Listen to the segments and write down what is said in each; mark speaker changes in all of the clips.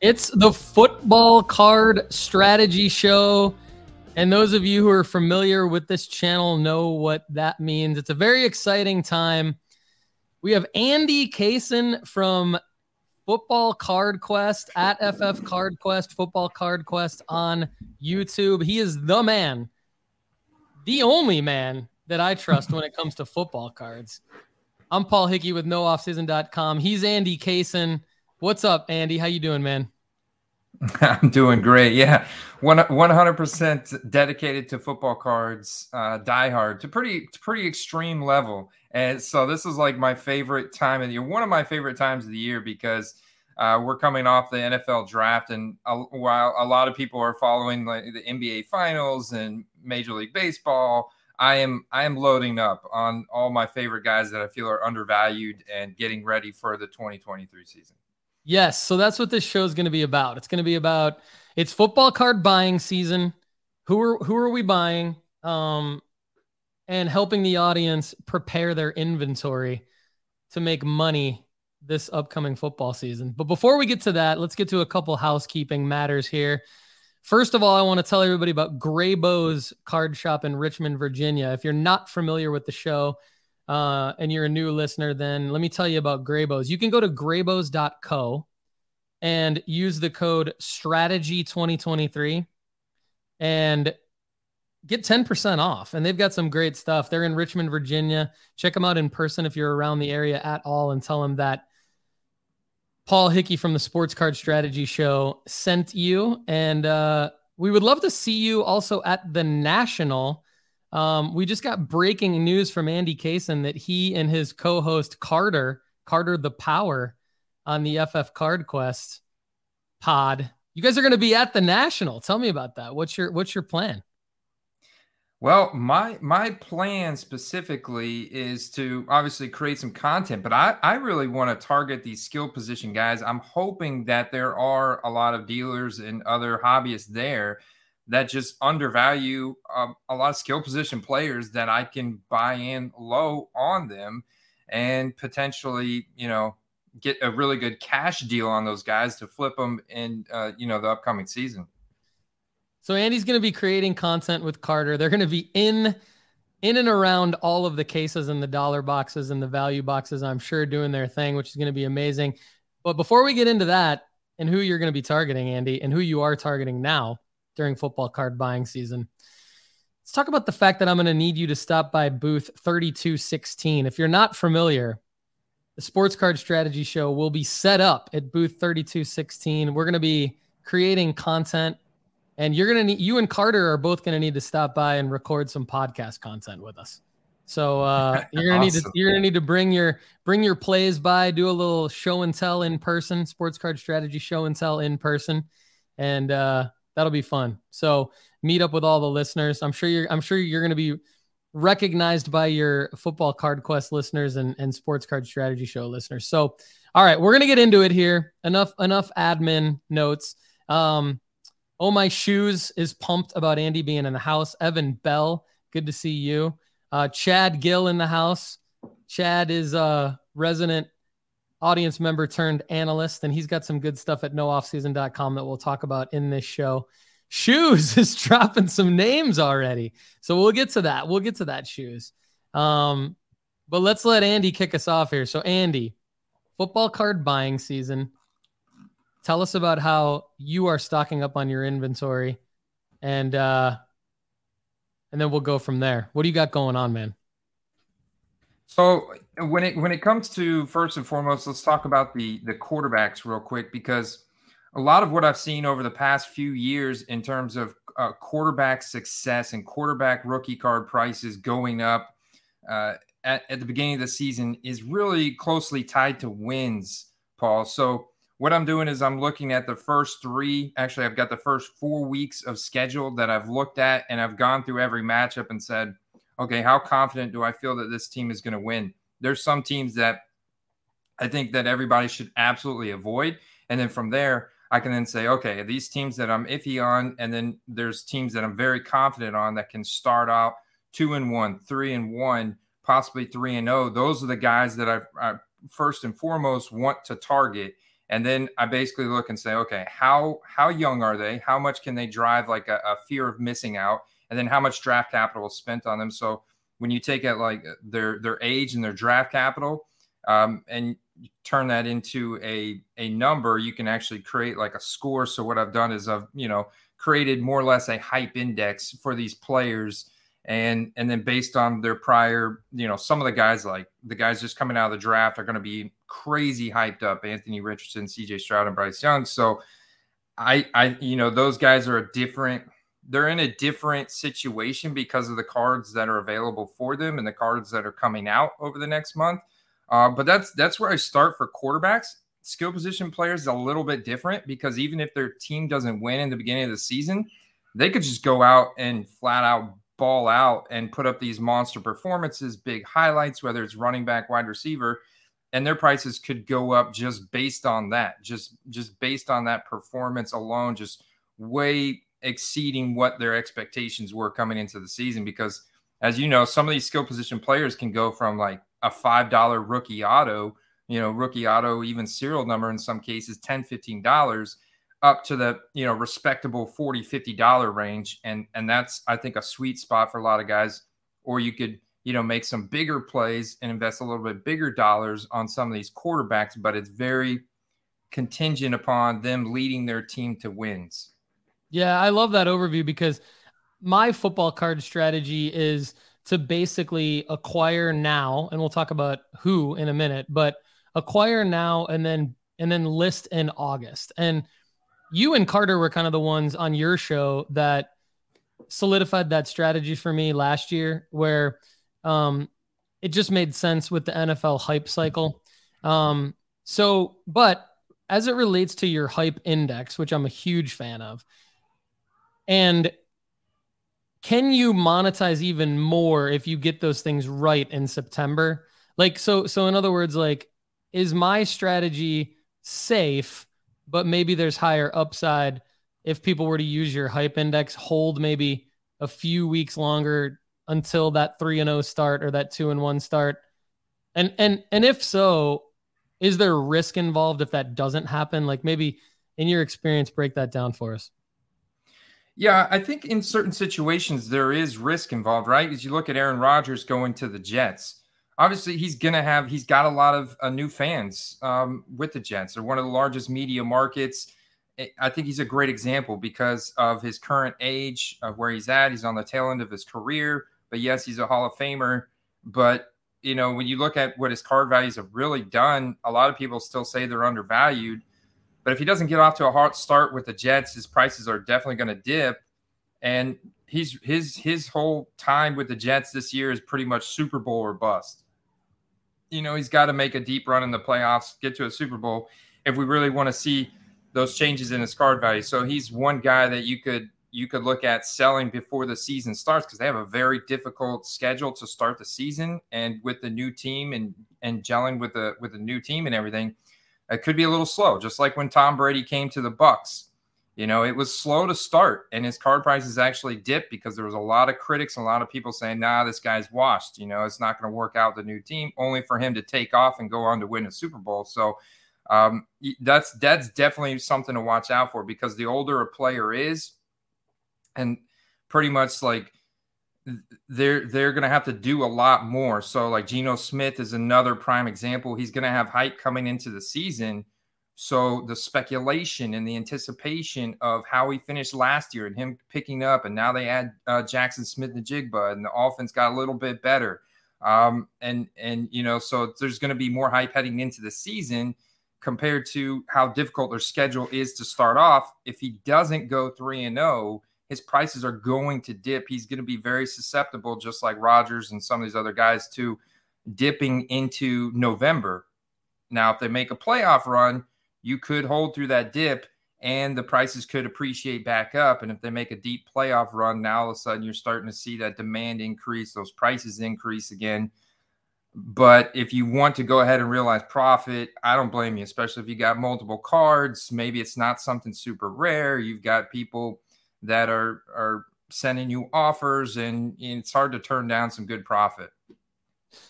Speaker 1: It's the football card strategy show. And those of you who are familiar with this channel know what that means. It's a very exciting time. We have Andy Cason from Football Card Quest at FF Card Quest, Football Card Quest on YouTube. He is the man, the only man that I trust when it comes to football cards. I'm Paul Hickey with nooffseason.com. He's Andy Cason. What's up, Andy? How you doing, man?
Speaker 2: I'm doing great. Yeah, one 100% dedicated to football cards, uh, diehard to pretty to pretty extreme level. And so this is like my favorite time of the year, one of my favorite times of the year because uh, we're coming off the NFL draft, and a, while a lot of people are following like the NBA Finals and Major League Baseball, I am I am loading up on all my favorite guys that I feel are undervalued and getting ready for the 2023 season.
Speaker 1: Yes, so that's what this show is going to be about. It's going to be about it's football card buying season. Who are who are we buying? Um, and helping the audience prepare their inventory to make money this upcoming football season. But before we get to that, let's get to a couple housekeeping matters here. First of all, I want to tell everybody about Graybo's Card Shop in Richmond, Virginia. If you're not familiar with the show, uh, and you're a new listener, then let me tell you about Graybos. You can go to graybos.co and use the code strategy 2023 and get 10% off. And they've got some great stuff. They're in Richmond, Virginia. Check them out in person if you're around the area at all and tell them that Paul Hickey from the Sports Card Strategy Show sent you. And uh, we would love to see you also at the National um, we just got breaking news from Andy Cason that he and his co-host Carter, Carter the Power, on the FF Card Quest pod. You guys are going to be at the National. Tell me about that. What's your What's your plan?
Speaker 2: Well, my my plan specifically is to obviously create some content, but I I really want to target these skill position guys. I'm hoping that there are a lot of dealers and other hobbyists there that just undervalue um, a lot of skill position players that I can buy in low on them and potentially, you know, get a really good cash deal on those guys to flip them in, uh, you know, the upcoming season.
Speaker 1: So Andy's going to be creating content with Carter. They're going to be in in and around all of the cases and the dollar boxes and the value boxes, I'm sure doing their thing, which is going to be amazing. But before we get into that and who you're going to be targeting, Andy, and who you are targeting now, during football card buying season. Let's talk about the fact that I'm going to need you to stop by booth 3216. If you're not familiar, the Sports Card Strategy Show will be set up at booth 3216. We're going to be creating content and you're going to need you and Carter are both going to need to stop by and record some podcast content with us. So uh, you're gonna awesome. need to you're gonna need to bring your bring your plays by, do a little show and tell in person, sports card strategy show and tell in person, and uh, that'll be fun. So meet up with all the listeners. I'm sure you're I'm sure you're going to be recognized by your football card quest listeners and, and sports card strategy show listeners. So all right, we're gonna get into it here. Enough enough admin notes. Um, oh my shoes is pumped about Andy being in the house. Evan Bell, good to see you. Uh, Chad Gill in the house. Chad is a resident audience member turned analyst, and he's got some good stuff at nooffseason.com that we'll talk about in this show. Shoes is dropping some names already. So we'll get to that. We'll get to that, Shoes. Um, but let's let Andy kick us off here. So, Andy, football card buying season. Tell us about how you are stocking up on your inventory and uh and then we'll go from there. What do you got going on, man?
Speaker 2: So when it when it comes to first and foremost, let's talk about the the quarterbacks real quick because a lot of what I've seen over the past few years in terms of uh, quarterback success and quarterback rookie card prices going up uh, at, at the beginning of the season is really closely tied to wins, Paul. So what I'm doing is I'm looking at the first three. Actually, I've got the first four weeks of schedule that I've looked at, and I've gone through every matchup and said okay, how confident do I feel that this team is going to win? There's some teams that I think that everybody should absolutely avoid. And then from there, I can then say, okay, these teams that I'm iffy on, and then there's teams that I'm very confident on that can start out two and one, three and one, possibly three and oh. Those are the guys that I, I first and foremost want to target. And then I basically look and say, okay, how how young are they? How much can they drive like a, a fear of missing out? And then how much draft capital is spent on them? So when you take it like their their age and their draft capital, um, and turn that into a a number, you can actually create like a score. So what I've done is I've you know created more or less a hype index for these players and and then based on their prior you know some of the guys like the guys just coming out of the draft are going to be crazy hyped up anthony richardson cj stroud and bryce young so i i you know those guys are a different they're in a different situation because of the cards that are available for them and the cards that are coming out over the next month. Uh, but that's that's where i start for quarterbacks. Skill position players is a little bit different because even if their team doesn't win in the beginning of the season they could just go out and flat out ball out and put up these monster performances, big highlights, whether it's running back, wide receiver, and their prices could go up just based on that, just just based on that performance alone, just way exceeding what their expectations were coming into the season. Because as you know, some of these skill position players can go from like a five dollar rookie auto, you know, rookie auto, even serial number in some cases, 10 $15 up to the you know respectable 40 50 dollar range and and that's i think a sweet spot for a lot of guys or you could you know make some bigger plays and invest a little bit bigger dollars on some of these quarterbacks but it's very contingent upon them leading their team to wins
Speaker 1: yeah i love that overview because my football card strategy is to basically acquire now and we'll talk about who in a minute but acquire now and then and then list in august and you and Carter were kind of the ones on your show that solidified that strategy for me last year, where um, it just made sense with the NFL hype cycle. Um, so, but as it relates to your hype index, which I'm a huge fan of, and can you monetize even more if you get those things right in September? Like, so, so in other words, like, is my strategy safe? but maybe there's higher upside if people were to use your hype index, hold maybe a few weeks longer until that 3 and 0 start or that 2 and 1 start. And and and if so, is there risk involved if that doesn't happen? Like maybe in your experience break that down for us.
Speaker 2: Yeah, I think in certain situations there is risk involved, right? As you look at Aaron Rodgers going to the Jets, obviously he's gonna have he's got a lot of uh, new fans um, with the Jets. They're one of the largest media markets. I think he's a great example because of his current age, of where he's at. He's on the tail end of his career, but yes, he's a Hall of Famer. But you know, when you look at what his card values have really done, a lot of people still say they're undervalued. But if he doesn't get off to a hard start with the Jets, his prices are definitely going to dip. And he's his his whole time with the Jets this year is pretty much Super Bowl or bust you know, he's got to make a deep run in the playoffs, get to a Super Bowl if we really want to see those changes in his card value. So he's one guy that you could you could look at selling before the season starts because they have a very difficult schedule to start the season and with the new team and and gelling with the with the new team and everything it could be a little slow just like when Tom Brady came to the Bucs. you know, it was slow to start, and his card prices actually dipped because there was a lot of critics and a lot of people saying, "Nah, this guy's washed." You know, it's not going to work out the new team. Only for him to take off and go on to win a Super Bowl. So um, that's that's definitely something to watch out for because the older a player is, and pretty much like they're they're going to have to do a lot more. So like Geno Smith is another prime example. He's going to have hype coming into the season so the speculation and the anticipation of how he finished last year and him picking up, and now they add uh, Jaxon Smith-Njigba, and the offense got a little bit better. Um, and and you know, so there's going to be more hype heading into the season compared to how difficult their schedule is to start off. If he doesn't go three and zero, oh, his prices are going to dip. He's going to be very susceptible, just like Rodgers and some of these other guys, to dipping into November. Now, if they make a playoff run you could hold through that dip and the prices could appreciate back up. And if they make a deep playoff run, now all of a sudden you're starting to see that demand increase, those prices increase again. But if you want to go ahead and realize profit, I don't blame you, especially if you got multiple cards. Maybe it's not something super rare. You've got people that are are sending you offers, and, and it's hard to turn down some good profit.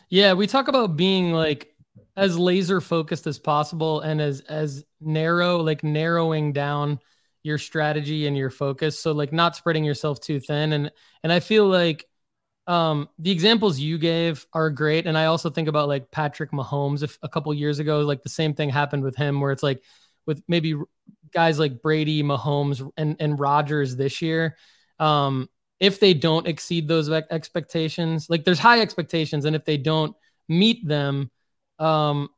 Speaker 1: Yeah, we talk about being like as laser focused as possible and as as narrow, like narrowing down your strategy and your focus. So like not spreading yourself too thin. And and I feel like um, the examples you gave are great. And I also think about like Patrick Mahomes if, a couple years ago, like the same thing happened with him, where it's like with maybe guys like Brady, Mahomes, and and Rodgers this year. Um, if they don't exceed those expectations, like there's high expectations, and if they don't meet them, um,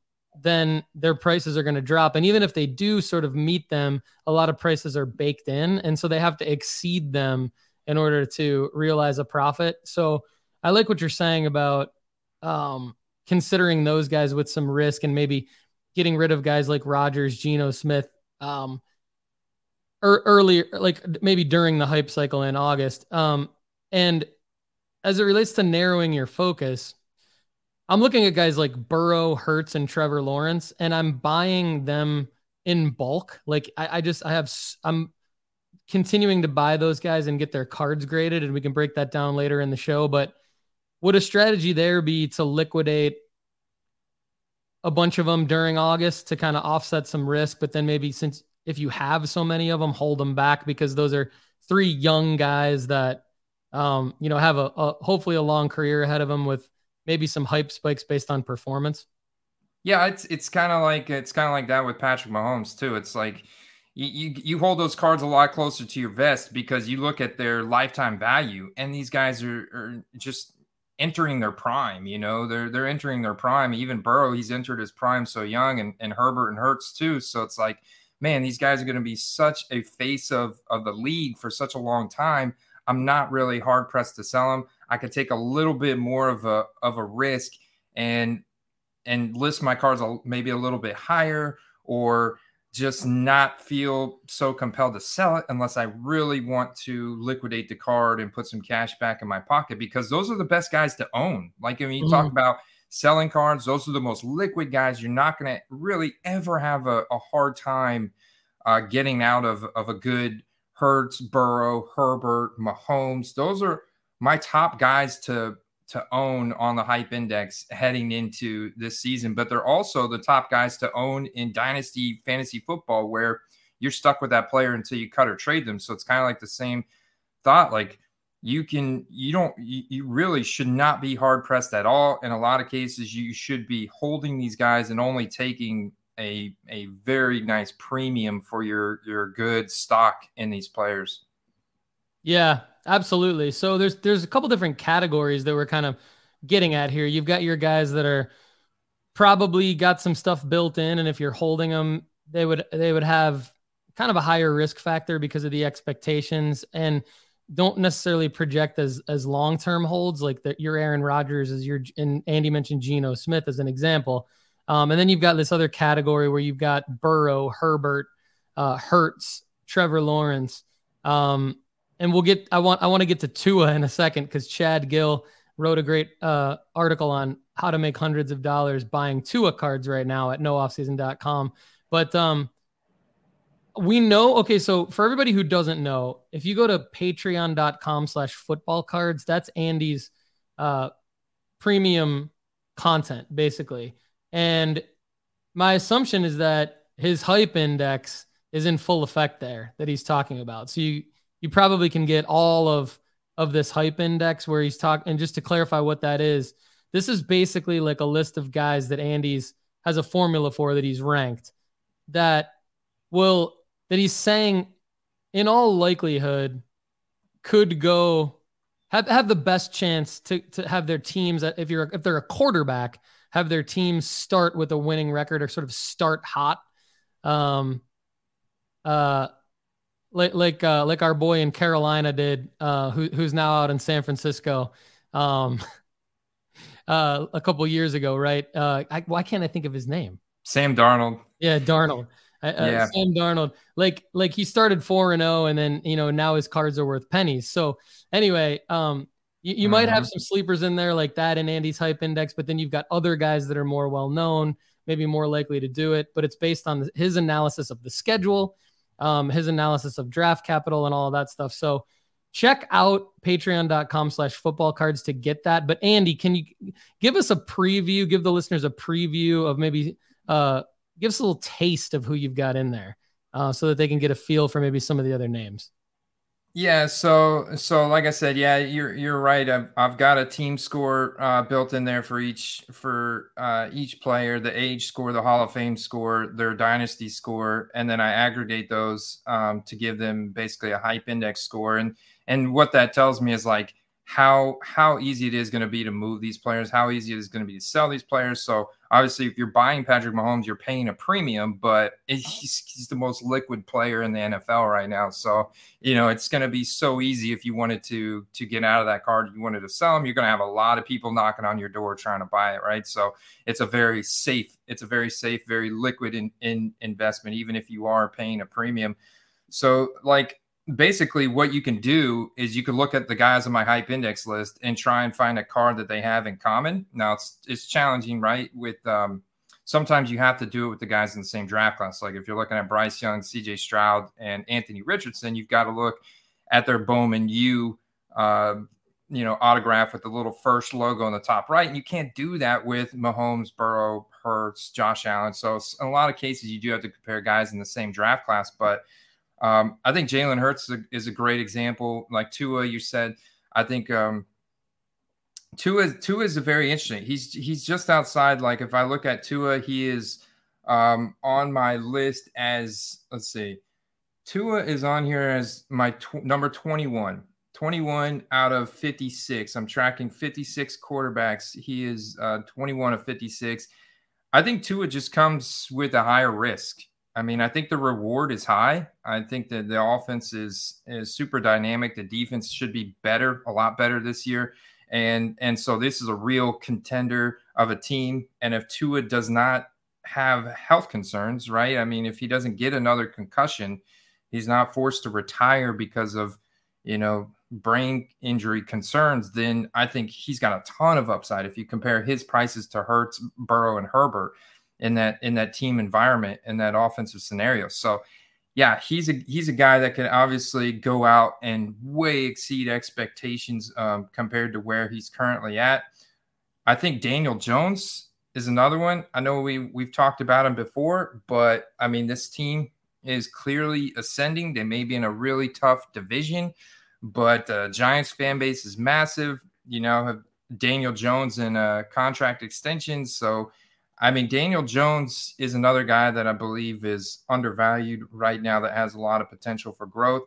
Speaker 1: then their prices are going to drop. And even if they do sort of meet them, a lot of prices are baked in, and so they have to exceed them in order to realize a profit. So I like what you're saying about um, considering those guys with some risk and maybe getting rid of guys like Rodgers, Geno Smith, um, or earlier, like maybe during the hype cycle in August. Um, and as it relates to narrowing your focus, I'm looking at guys like Burrow, Hurts, and Trevor Lawrence, and I'm buying them in bulk. Like I, I just I have I'm continuing to buy those guys and get their cards graded, and we can break that down later in the show. But would a strategy there be to liquidate a bunch of them during August to kind of offset some risk, but then maybe since if you have so many of them, hold them back because those are three young guys that um, you know have a, a hopefully a long career ahead of them with maybe some hype spikes based on performance.
Speaker 2: Yeah, it's it's kind of like it's kind of like that with Patrick Mahomes too. It's like you, you hold those cards a lot closer to your vest because you look at their lifetime value, and these guys are, are just entering their prime. You know, they're they're entering their prime. Even Burrow, he's entered his prime so young, and, and Herbert and Hurts too. So it's like, man, these guys are going to be such a face of of the league for such a long time. I'm not really hard pressed to sell them. I could take a little bit more of a of a risk and and list my cards maybe a little bit higher or just not feel so compelled to sell it unless I really want to liquidate the card and put some cash back in my pocket because those are the best guys to own. Like, I mean, you mm. talk about selling cards, those are the most liquid guys. You're not going to really ever have a, a hard time uh, getting out of, of a good Hurts, Burrow, Herbert, Mahomes. Those are my top guys to to own on the hype index heading into this season, but they're also the top guys to own in dynasty fantasy football where you're stuck with that player until you cut or trade them. So it's kind of like the same thought. Like you can, you don't, you, you really should not be hard pressed at all. In a lot of cases, you should be holding these guys and only taking a, a very nice premium for your, your good stock in these players.
Speaker 1: Yeah, absolutely. So there's there's a couple different categories that we're kind of getting at here. You've got your guys that are probably got some stuff built in, and if you're holding them, they would they would have kind of a higher risk factor because of the expectations and don't necessarily project as as long term holds like that. Your Aaron Rodgers is your and Andy mentioned Geno Smith as an example. Um, and then you've got this other category where you've got Burrow, Herbert, uh, Hurts, Trevor Lawrence. Um, and we'll get I want I want to get to Tua in a second because Chad Gill wrote a great uh, article on how to make hundreds of dollars buying Tua cards right now at nooffseason.com. But um, we know okay, so for everybody who doesn't know, if you go to patreon.com slash football cards, that's Andy's uh, premium content, basically. And my assumption is that his hype index is in full effect there that he's talking about. So you you probably can get all of of this hype index where he's talking. And just to clarify what that is, this is basically like a list of guys that Andy's has a formula for that he's ranked that will that he's saying in all likelihood could go have, have the best chance to, to have their teams if you're if they're a quarterback have their teams start with a winning record or sort of start hot um uh like like uh, like our boy in Carolina did, uh, who, who's now out in San Francisco, um, uh, a couple years ago, right? Uh, I, why can't I think of his name?
Speaker 2: Sam Darnold.
Speaker 1: Yeah, Darnold. Uh, yeah. Sam Darnold. Like like he started four and zero, oh, and then you know now his cards are worth pennies. So anyway, um, you, you mm-hmm. might have mm-hmm. some sleepers in there like that in Andy's hype index, but then you've got other guys that are more well known, maybe more likely to do it. But it's based on his analysis of the schedule um, his analysis of draft capital and all of that stuff. So check out patreon.com slash football cards to get that. But Andy, can you give us a preview, give the listeners a preview of maybe uh give us a little taste of who you've got in there uh, so that they can get a feel for maybe some of the other names.
Speaker 2: Yeah, so so like I said, yeah, you're you're right. I've I've got a team score uh, built in there for each for uh, each player, the age score, the Hall of Fame score, their dynasty score, and then I aggregate those um, to give them basically a hype index score. And and what that tells me is like how how easy it is going to be to move these players, how easy it is going to be to sell these players. So obviously, if you're buying Patrick Mahomes, you're paying a premium, but he's, he's the most liquid player in the NFL right now. So you know it's going to be so easy if you wanted to to get out of that card, you wanted to sell him, you're going to have a lot of people knocking on your door trying to buy it, right? So it's a very safe, it's a very safe, very liquid in, in investment, even if you are paying a premium. So like basically what you can do is you can look at the guys on my hype index list and try and find a card that they have in common. Now it's it's challenging, right? With um, sometimes you have to do it with the guys in the same draft class. Like if you're looking at Bryce Young, CJ Stroud, and Anthony Richardson, you've got to look at their Bowman U, uh, you know, autograph with the little first logo on the top right. And you can't do that with Mahomes, Burrow, Hurts, Josh Allen. So in a lot of cases, you do have to compare guys in the same draft class, but um, I think Jalen Hurts is a, is a, great example. Like Tua, you said, I think um, Tua Tua is a very interesting. He's he's just outside. Like if I look at Tua, he is um, on my list as let's see, Tua is on here as my tw- number twenty one. 21 out of 56. I'm tracking 56 quarterbacks. He is uh, 21 of 56. I think Tua just comes with a higher risk. I mean, I think the reward is high. I think that the offense is is super dynamic. The defense should be better, a lot better this year. And and so this is a real contender of a team. And if Tua does not have health concerns, right? I mean, if he doesn't get another concussion, he's not forced to retire because of, you know, brain injury concerns, then I think he's got a ton of upside if you compare his prices to Hurts, Burrow, and Herbert in that in that team environment in that offensive scenario. So yeah, he's a he's a guy that can obviously go out and way exceed expectations um, compared to where he's currently at. I think Daniel Jones is another one. I know we we've talked about him before, but I mean this team is clearly ascending. They may be in a really tough division, but uh, Giants fan base is massive. You know, have Daniel Jones in a contract extension, so I mean, Daniel Jones is another guy that I believe is undervalued right now that has a lot of potential for growth.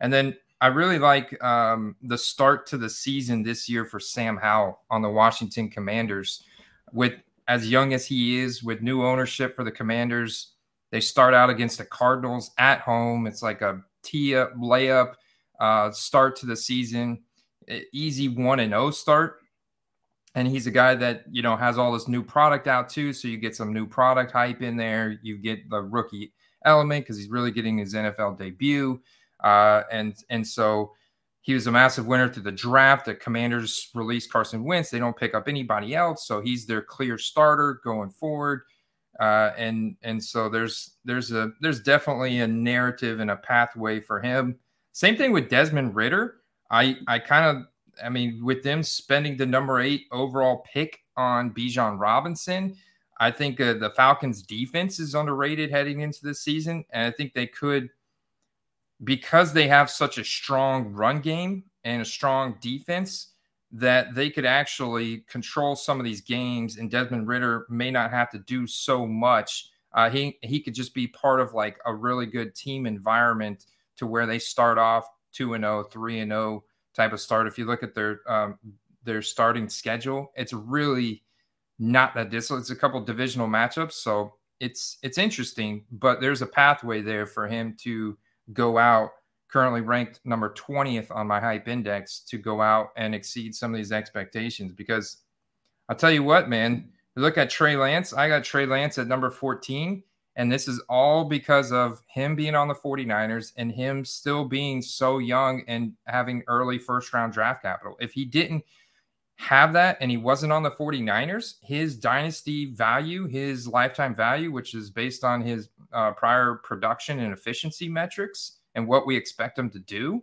Speaker 2: And then I really like um, the start to the season this year for Sam Howell on the Washington Commanders. With as young as he is, with new ownership for the Commanders, they start out against the Cardinals at home. It's like a tee up layup uh, start to the season, easy one and zero oh start and he's a guy that you know has all this new product out too. So you get some new product hype in there. You get the rookie element because he's really getting his nfl debut. Uh, and and so he was a massive winner to the draft. The commanders release carson wentz. They don't pick up anybody else. So he's their clear starter going forward. Uh, and and so there's there's a there's definitely a narrative and a pathway for him. Same thing with desmond ridder. I i kind of I mean, with them spending the number eight overall pick on Bijan Robinson, I think uh, the Falcons' defense is underrated heading into the season, and I think they could, because they have such a strong run game and a strong defense, that they could actually control some of these games, and Desmond Ridder may not have to do so much. Uh, he he could just be part of like a really good team environment to where they start off two and 0, 3 and 0 type of start. If you look at their um, their starting schedule, it's really not that distal. It's a couple divisional matchups, so it's it's interesting. But there's a pathway there for him to go out. Currently ranked number 20th on my hype index to go out and exceed some of these expectations. Because I'll tell you what, man, look at Trey Lance. I got Trey Lance at number 14 and this is all because of him being on the 49ers and him still being so young and having early first round draft capital. If he didn't have that and he wasn't on the 49ers, his dynasty value, his lifetime value, which is based on his uh, prior production and efficiency metrics and what we expect him to do,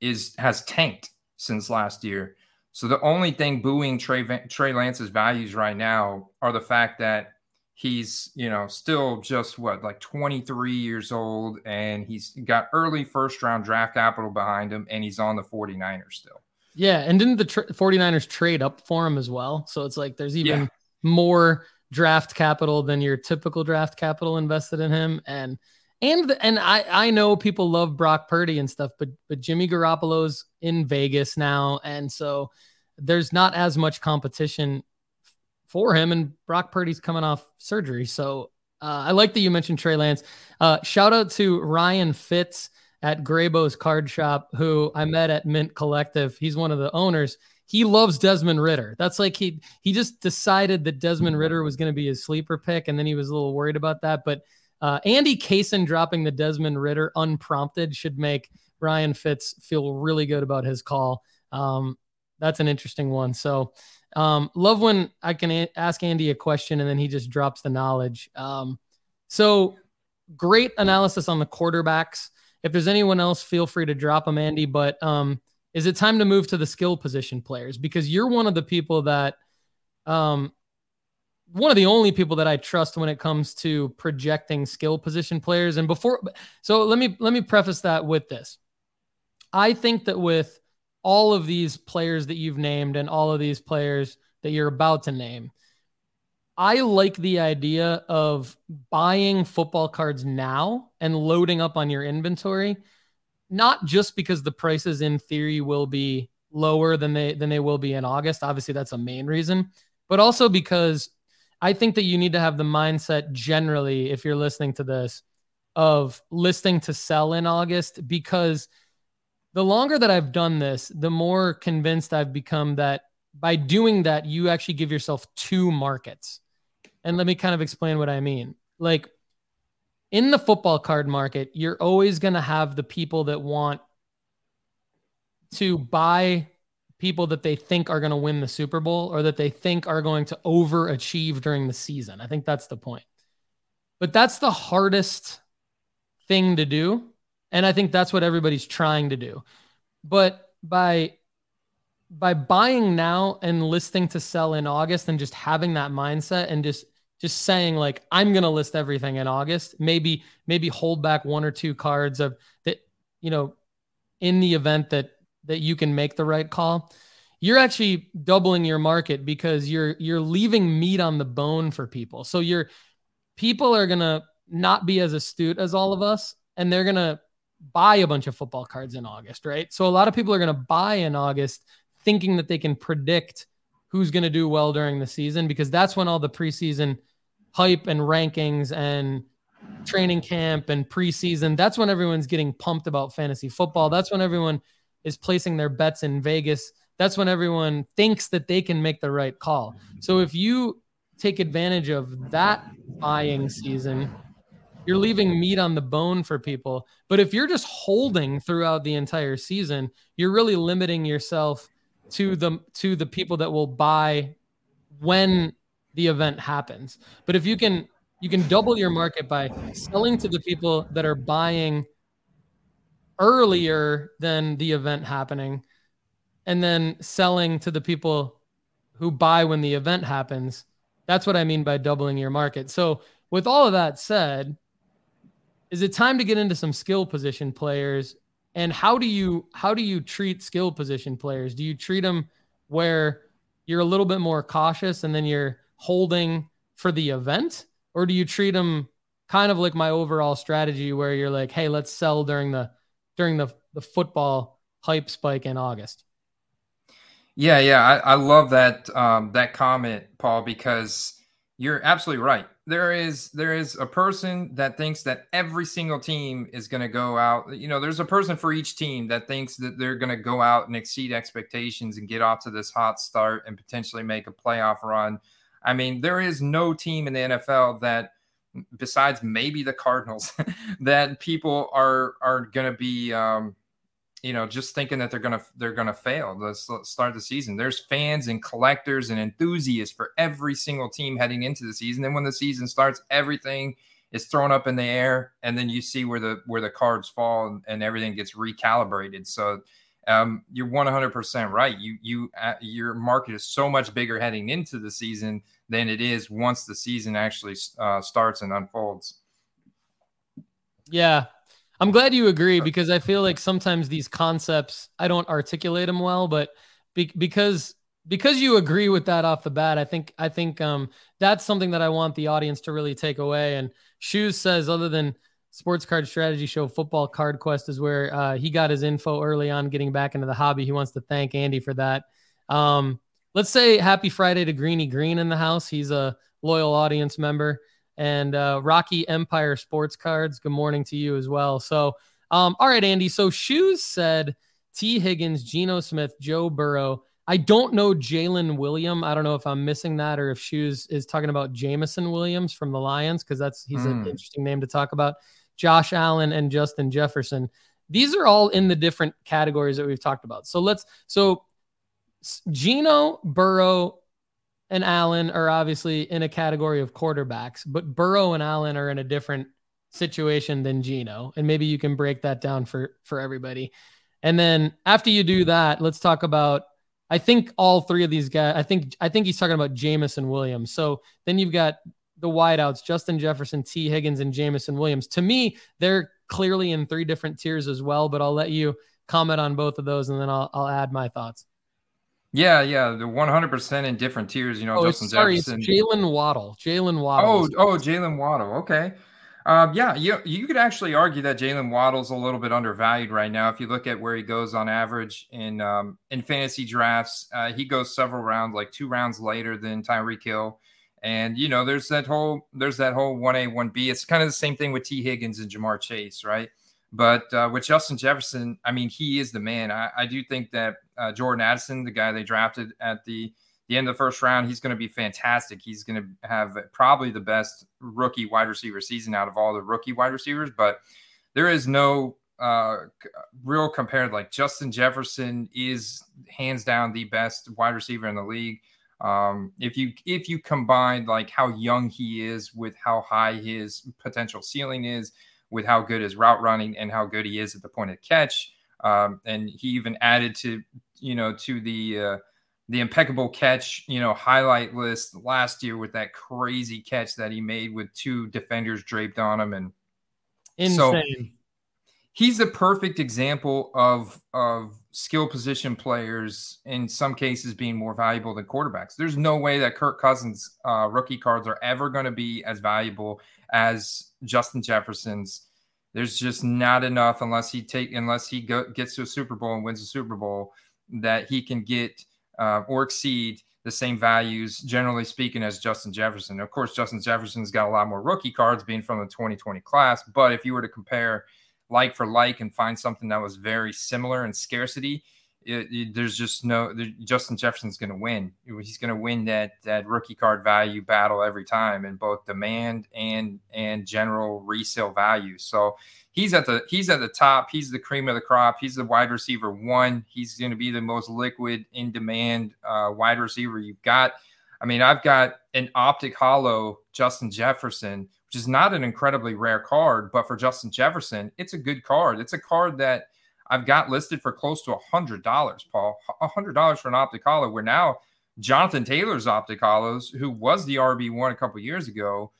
Speaker 2: is has tanked since last year. So the only thing booing Trey Trey Lance's values right now are the fact that he's you know still just what like 23 years old and he's got early first round draft capital behind him and he's on the 49ers still
Speaker 1: yeah and didn't the tra- 49ers trade up for him as well so it's like there's even yeah. more draft capital than your typical draft capital invested in him and and and I I know people love Brock Purdy and stuff but but Jimmy Garoppolo's in Vegas now and so there's not as much competition for him. And Brock Purdy's coming off surgery. So uh, I like that you mentioned Trey Lance. Uh, shout out to Ryan Fitz at Graybo's Card Shop, who I met at Mint Collective. He's one of the owners. He loves Desmond Ridder. That's like he he just decided that Desmond Ridder was going to be his sleeper pick, and then he was a little worried about that. But uh, Andy Cason dropping the Desmond Ridder unprompted should make Ryan Fitz feel really good about his call. Um, that's an interesting one. So um, love when I can a- ask Andy a question and then he just drops the knowledge. Um, so great analysis on the quarterbacks. If there's anyone else, feel free to drop them, Andy. But um, is it time to move to the skill position players? Because you're one of the people that, um, one of the only people that I trust when it comes to projecting skill position players. And before, so let me let me preface that with this. I think that with all of these players that you've named and all of these players that you're about to name. I like the idea of buying football cards now and loading up on your inventory, not just because the prices in theory will be lower than they than they will be in August. Obviously, that's a main reason, but also because I think that you need to have the mindset generally, if you're listening to this, of listing to sell in August because – the longer that I've done this, the more convinced I've become that by doing that, you actually give yourself two markets. And let me kind of explain what I mean. Like in the football card market, you're always going to have the people that want to buy people that they think are going to win the Super Bowl or that they think are going to overachieve during the season. I think that's the point. But that's the hardest thing to do and I think that's what everybody's trying to do. But by by buying now and listing to sell in August and just having that mindset and just just saying like I'm going to list everything in August, maybe maybe hold back one or two cards of that you know in the event that that you can make the right call. You're actually doubling your market because you're you're leaving meat on the bone for people. So you're people are going to not be as astute as all of us and they're going to buy a bunch of football cards in August, right? So a lot of people are going to buy in August thinking that they can predict who's going to do well during the season because that's when all the preseason hype and rankings and training camp and preseason, that's when everyone's getting pumped about fantasy football. That's when everyone is placing their bets in Vegas. That's when everyone thinks that they can make the right call. So if you take advantage of that buying season you're leaving meat on the bone for people. But if you're just holding throughout the entire season, you're really limiting yourself to the to the people that will buy when the event happens. But if you can you can double your market by selling to the people that are buying earlier than the event happening and then selling to the people who buy when the event happens. That's what I mean by doubling your market. So, with all of that said, is it time to get into some skill position players? And how do you how do you treat skill position players? Do you treat them where you're a little bit more cautious and then you're holding for the event, or do you treat them kind of like my overall strategy where you're like, hey, let's sell during the during the the football hype spike in August?
Speaker 2: Yeah, yeah, I, I love that um, that comment, Paul, because you're absolutely right. There is there is a person that thinks that every single team is going to go out you know there's a person for each team that thinks that they're going to go out and exceed expectations and get off to this hot start and potentially make a playoff run. I mean there is no team in the nfl that besides maybe the cardinals that people are are going to be um, you know, just thinking that they're gonna they're gonna fail. Let's, start the season. There's fans and collectors and enthusiasts for every single team heading into the season. Then when the season starts, everything is thrown up in the air, and then you see where the where the cards fall and, and everything gets recalibrated. So um, you're 100% right. You you uh, your market is so much bigger heading into the season than it is once the season actually uh, starts and unfolds.
Speaker 1: Yeah, I'm glad you agree because I feel like sometimes these concepts I don't articulate them well, but be- because because you agree with that off the bat, I think I think um, that's something that I want the audience to really take away. And Shoes says, other than Sports Card Strategy Show Football Card Quest is where uh, he got his info early on getting back into the hobby. He wants to thank Andy for that. Um, let's say happy Friday to Greeny Green in the house. He's a loyal audience member. And uh, Rocky Empire Sports Cards, good morning to you as well. So, um, all right, Andy. So Shoes said T. Higgins, Geno Smith, Joe Burrow. I don't know Jalen William. I don't know if I'm missing that or if Shoes is talking about Jameson Williams from the Lions because that's he's mm. an hmm. interesting name to talk about. Josh Allen, and Justin Jefferson. These are all in the different categories that we've talked about. So let's so Geno, Burrow, and Allen are obviously in a category of quarterbacks, but Burrow and Allen are in a different situation than Geno. And maybe you can break that down for for everybody. And then after you do that, let's talk about I think all three of these guys, I think I think he's talking about Jameson Williams. So then you've got the wideouts, Justin Jefferson, T. Higgins, and Jameson Williams. To me, they're clearly in three different tiers as well, but I'll let you comment on both of those and then I'll, I'll add my thoughts.
Speaker 2: Yeah, yeah, the 100% in different tiers. You know,
Speaker 1: oh,
Speaker 2: Justin
Speaker 1: sorry,
Speaker 2: Jefferson.
Speaker 1: Jalen Waddle. Jalen Waddle.
Speaker 2: Oh, oh, Jalen Waddle. Okay. Um, yeah, you, you could actually argue that Jalen Waddle's a little bit undervalued right now. If you look at where he goes on average in um, in fantasy drafts, uh, he goes several rounds, like two rounds later than Tyreek Hill. And you know, there's that whole there's that whole one A one B. It's kind of the same thing with T Higgins and Ja'Marr Chase, right? But uh, with Justin Jefferson, I mean, he is the man. I, I do think that uh, Jordan Addison, the guy they drafted at the the end of the first round, he's going to be fantastic. He's going to have probably the best rookie wide receiver season out of all the rookie wide receivers. But there is no uh, real compared. Like Justin Jefferson is hands down the best wide receiver in the league. Um, if you if you combine like how young he is with how high his potential ceiling is, with how good his route running and how good he is at the point of catch, um, and he even added to you know to the uh, the impeccable catch you know highlight list last year with that crazy catch that he made with two defenders draped on him and
Speaker 1: insane. So
Speaker 2: he's a perfect example of of skill position players in some cases being more valuable than quarterbacks. There's no way that Kirk Cousins uh, rookie cards are ever going to be as valuable as Justin Jefferson's. There's just not enough unless he take unless he go, gets to a Super Bowl and wins a Super Bowl that he can get uh, or exceed the same values, generally speaking, as Justin Jefferson. Of course, Justin Jefferson's got a lot more rookie cards being from the 2020 class, but if you were to compare like for like and find something that was very similar in scarcity, it, it, there's just no Justin Jefferson's going to win. He's going to win that that rookie card value battle every time in both demand and and general resale value. So he's at the he's at the top. He's the cream of the crop. He's the wide receiver one. He's going to be the most liquid in demand uh, wide receiver you've got. I mean, I've got an optic hollow Justin Jefferson which is not an incredibly rare card, but for Justin Jefferson, it's a good card. It's a card that I've got listed for close to a hundred dollars, Paul. A hundred dollars for an optic hollow. Where now Jonathan Taylor's optic hollows, who was the RB one a couple years ago,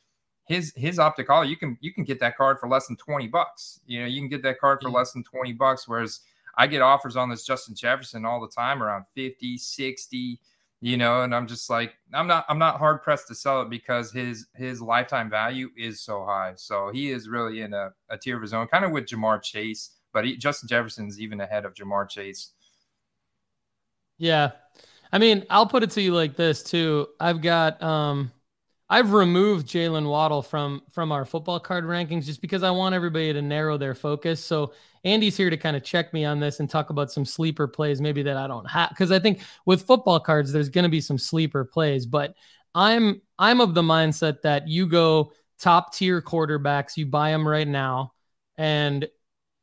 Speaker 2: his his optic hollow, you can you can get that card for less than 20 bucks. You know, you can get that card for mm-hmm. less than 20 bucks. Whereas I get offers on this Justin Jefferson all the time around 50, 60 you know and i'm just like i'm not i'm not hard pressed to sell it because his his lifetime value is so high so he is really in a, a tier of his own kind of with ja'marr chase but he, justin jefferson's even ahead of ja'marr chase
Speaker 1: yeah i mean i'll put it to you like this too i've got um I've removed Jalen Waddle from from our football card rankings just because I want everybody to narrow their focus. So Andy's here to kind of check me on this and talk about some sleeper plays, maybe that I don't have. Because I think with football cards, there's to be some sleeper plays, but I'm I'm of the mindset that you go top tier quarterbacks, you buy them right now, and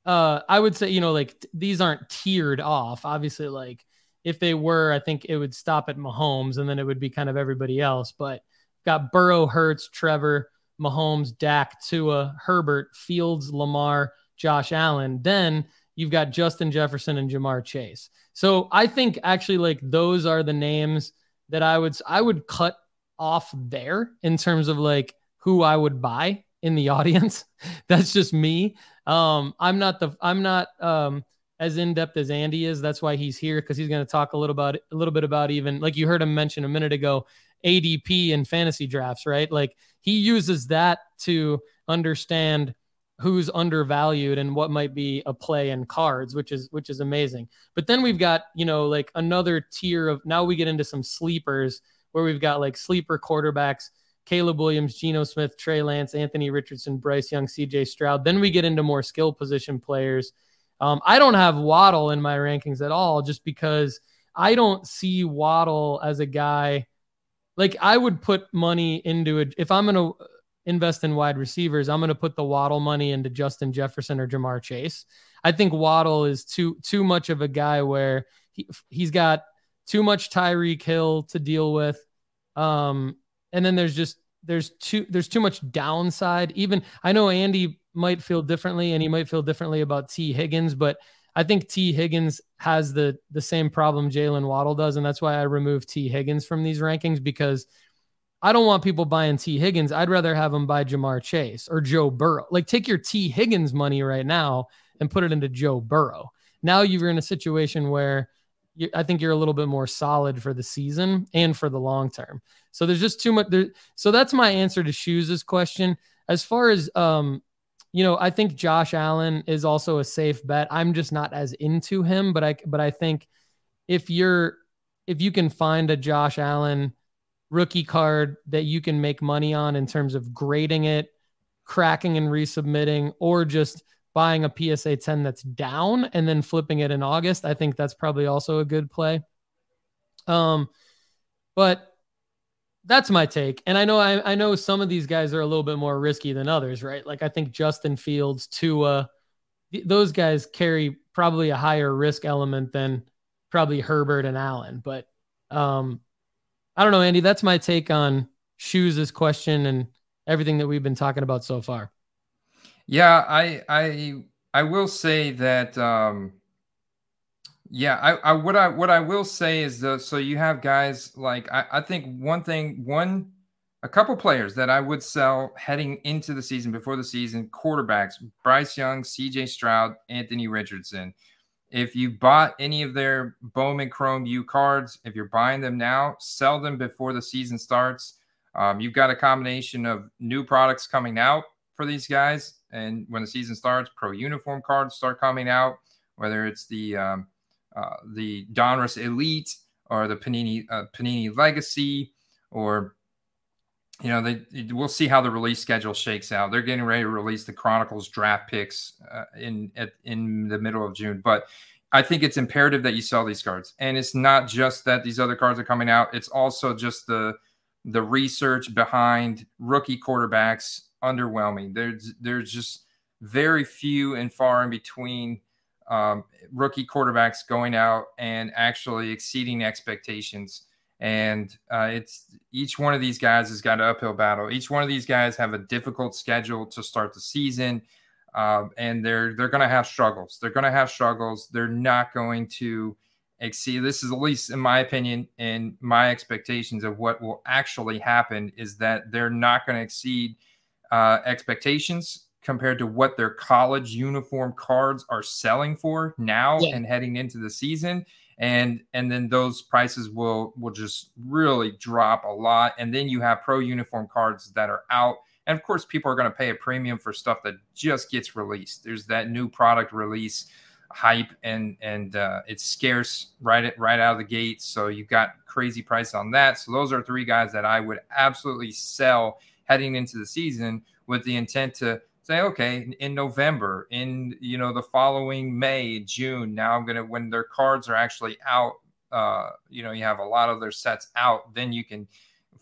Speaker 1: uh, I would say you know like t- these aren't tiered off. Obviously, like if they were, I think it would stop at Mahomes, and then it would be kind of everybody else, but got Burrow, Hurts, Trevor, Mahomes, Dak, Tua, Herbert, Fields, Lamar, Josh Allen. Then you've got Justin Jefferson and Ja'Marr Chase. So I think actually like those are the names that I would I would cut off there in terms of like who I would buy in the audience. That's just me. Um, I'm not the I'm not um as in depth as Andy is. That's why he's here because he's going to talk a little about a little bit about even like you heard him mention a minute ago, ADP and fantasy drafts, right? Like he uses that to understand who's undervalued and what might be a play in cards, which is which is amazing. But then we've got, you know, like another tier of now we get into some sleepers where we've got like sleeper quarterbacks, Caleb Williams, Geno Smith, Trey Lance, Anthony Richardson, Bryce Young, CJ Stroud. Then we get into more skill position players. Um, I don't have Waddle in my rankings at all just because I don't see Waddle as a guy like I would put money into it if I'm going to invest in wide receivers, I'm going to put the Waddle money into Justin Jefferson or Ja'Marr Chase. I think Waddle is too too much of a guy where he he's got too much Tyreek Hill to deal with. Um, and then there's just there's too there's too much downside. Even I know Andy might feel differently, and he might feel differently about Tee Higgins, but I think Tee Higgins has the the same problem Jaylen Waddle does, and that's why I removed Tee Higgins from these rankings because I don't want people buying Tee Higgins. I'd rather have them buy Ja'Marr Chase or Joe Burrow. Like take your Tee Higgins money right now and put it into Joe Burrow. Now you're in a situation where I think you're a little bit more solid for the season and for the long term. So there's just too much. There, so that's my answer to Shoes' question. As far as um, you know, I think Josh Allen is also a safe bet. I'm just not as into him, but I but I think if you're if you can find a Josh Allen rookie card that you can make money on in terms of grading it, cracking and resubmitting, or just buying a PSA 10 that's down and then flipping it in August. I think that's probably also a good play. Um, but that's my take. And I know I, I know some of these guys are a little bit more risky than others, right? Like I think Justin Fields, Tua, th- those guys carry probably a higher risk element than probably Herbert and Allen. But um, I don't know, Andy. That's my take on Shoes' question and everything that we've been talking about so far.
Speaker 2: Yeah, I I I will say that um yeah, I, I what I what I will say is the so you have guys like I, I think one thing one a couple players that I would sell heading into the season before the season quarterbacks Bryce Young, CJ Stroud, Anthony Richardson. If you bought any of their Bowman Chrome U cards, if you're buying them now, sell them before the season starts. Um, you've got a combination of new products coming out for these guys. And when the season starts, pro uniform cards start coming out, whether it's the um, uh, the Donruss Elite or the Panini uh, Panini Legacy, or you know, they we'll see how the release schedule shakes out. They're getting ready to release the Chronicles draft picks uh, in at, in the middle of June, but I think it's imperative that you sell these cards. And it's not just that these other cards are coming out; it's also just the the research behind rookie quarterbacks underwhelming. There's there's just very few and far in between um, rookie quarterbacks going out and actually exceeding expectations and uh, it's each one of these guys has got an uphill battle. Each one of these guys have a difficult schedule to start the season, uh, and they're they're going to have struggles. They're going to have struggles. They're not going to exceed. This is at least in my opinion and my expectations of what will actually happen is that they're not going to exceed uh, expectations compared to what their college uniform cards are selling for now yeah. and heading into the season. And and then those prices will will just really drop a lot. And then you have pro uniform cards that are out. And of course people are going to pay a premium for stuff that just gets released. There's that new product release hype and and uh, it's scarce right right out of the gate. So you've got crazy price on that. So those are three guys that i would absolutely sell heading into the season with the intent to say okay in november in you know the following may june now i'm gonna when their cards are actually out uh you know you have a lot of their sets out then you can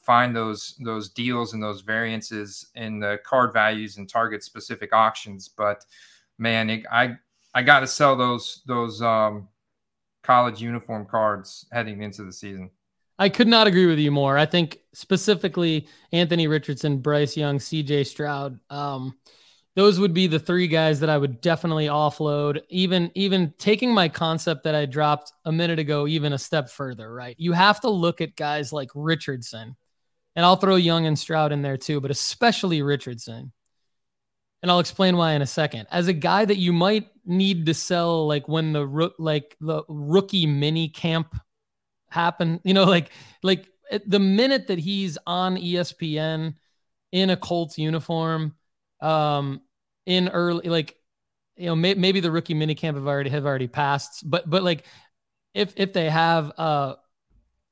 Speaker 2: find those those deals and those variances in the card values and target specific auctions. But man it, i i got to sell those those um college uniform cards heading into the season
Speaker 1: I could not agree with you more. I think specifically Anthony Richardson, Bryce Young, CJ Stroud. Um, those would be the three guys that I would definitely offload. Even even taking my concept that I dropped a minute ago even a step further, right? You have to look at guys like Richardson. And I'll throw Young and Stroud in there too, but especially Richardson. And I'll explain why in a second. As a guy that you might need to sell like when the like the rookie mini camp happened, you know, like like the minute that he's on ESPN in a Colts uniform, um, in early like you know may, maybe the rookie minicamp have already have already passed, but but like if if they have uh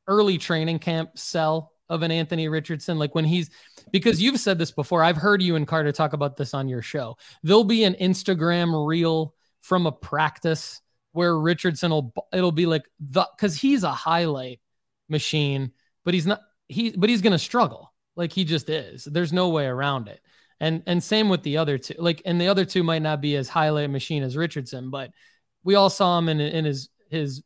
Speaker 1: early training camp sell of an Anthony Richardson, like when he's because you've said this before. I've heard you and Carter talk about this on your show. There'll be an Instagram reel from a practice where Richardson will it'll be like the because he's a highlight machine, but he's not he but he's gonna struggle like he just is. There's no way around it. And and same with the other two. Like and the other two might not be as highlight machine as Richardson, but we all saw him in in his his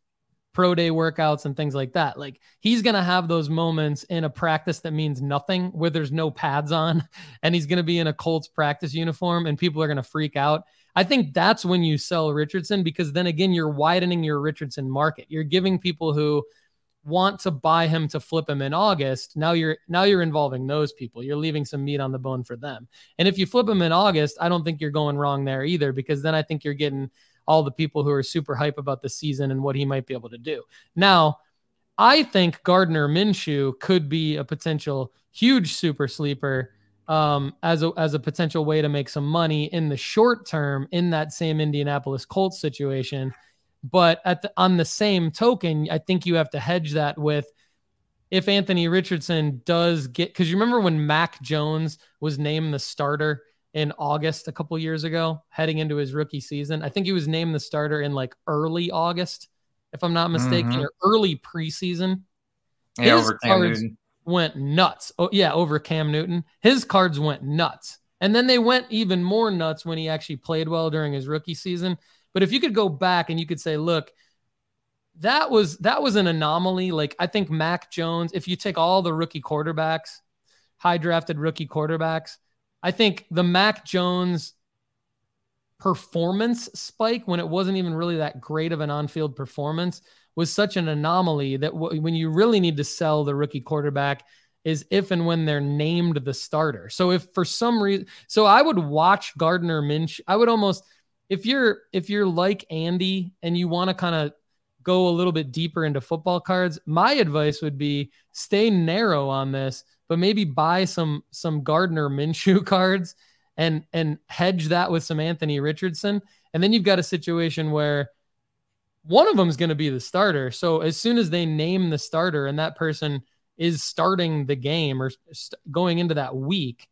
Speaker 1: pro day workouts and things like that. Like he's going to have those moments in a practice that means nothing where there's no pads on and he's going to be in a Colts practice uniform and people are going to freak out. I think that's when you sell Richardson because then again, you're widening your Richardson market. You're giving people who want to buy him to flip him in August. Now you're now you're involving those people. You're leaving some meat on the bone for them. And if you flip him in August, I don't think you're going wrong there either because then I think you're getting all the people who are super hype about the season and what he might be able to do. Now, I think Gardner Minshew could be a potential huge super sleeper um, as a as a potential way to make some money in the short term in that same Indianapolis Colts situation. But at the, on the same token, I think you have to hedge that with if Anthony Richardson does get because you remember when Mac Jones was named the starter in August a couple years ago, heading into his rookie season. I think he was named the starter in like early August, if I'm not mistaken, mm-hmm. or early preseason.
Speaker 2: Yeah, his Newton.
Speaker 1: Went nuts. Oh, yeah, over Cam Newton. His cards went nuts. And then they went even more nuts when he actually played well during his rookie season. But if you could go back and you could say, look, that was that was an anomaly. Like I think Mac Jones, if you take all the rookie quarterbacks, high drafted rookie quarterbacks, I think the Mac Jones performance spike when it wasn't even really that great of an on-field performance was such an anomaly that w- when you really need to sell the rookie quarterback is if and when they're named the starter. So if for some reason, so I would watch Gardner Minch. I would almost, if you're if you're like Andy and you want to kind of go a little bit deeper into football cards, my advice would be stay narrow on this but maybe buy some some Gardner Minshew cards and and hedge that with some Anthony Richardson. And then you've got a situation where one of them is going to be the starter. So as soon as they name the starter and that person is starting the game or st- going into that week,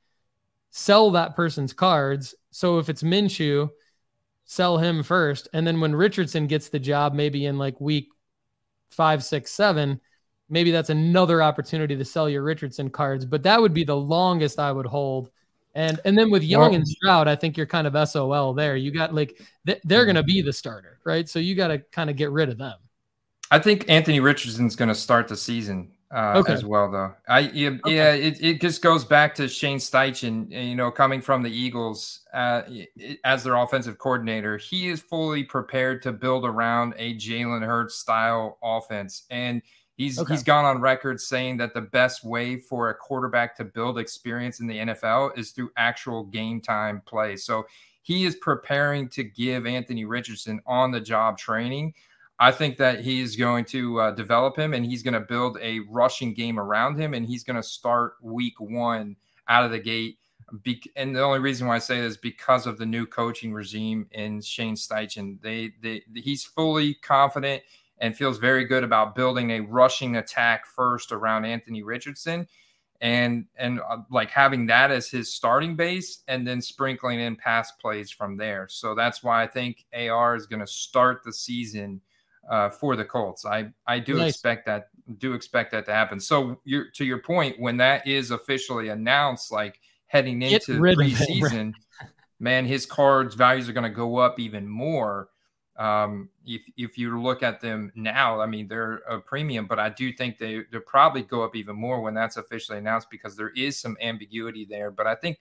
Speaker 1: sell that person's cards. So if it's Minshew, sell him first. And then when Richardson gets the job, maybe in like week five, six, seven, maybe that's another opportunity to sell your Richardson cards, but that would be the longest I would hold. And and then with Young well, and Stroud, I think you're kind of SOL there. You got like they're going to be the starter, right? So you got to kind of get rid of them.
Speaker 2: I think Anthony Richardson's going to start the season uh, okay. as well, though. I yeah, okay. yeah it, it just goes back to Shane Steichen, you know, coming from the Eagles uh, as their offensive coordinator. He is fully prepared to build around a Jalen Hurts style offense, and He's okay. he's gone on record saying that the best way for a quarterback to build experience in the NFL is through actual game time play. So he is preparing to give Anthony Richardson on the job training. I think that he's going to uh, develop him and he's going to build a rushing game around him and he's going to start week one out of the gate. Be- and the only reason why I say this is because of the new coaching regime in Shane Steichen. They, they, he's fully confident and feels very good about building a rushing attack first around Anthony Richardson and and uh, like having that as his starting base and then sprinkling in pass plays from there. So that's why I think AR is going to start the season uh, for the Colts. I I do nice. expect that do expect that to happen. So to your point when that is officially announced like heading into preseason, man, his cards values are going to go up even more um, if if you look at them now, I mean they're a premium, but I do think they they'll probably go up even more when that's officially announced because there is some ambiguity there. But I think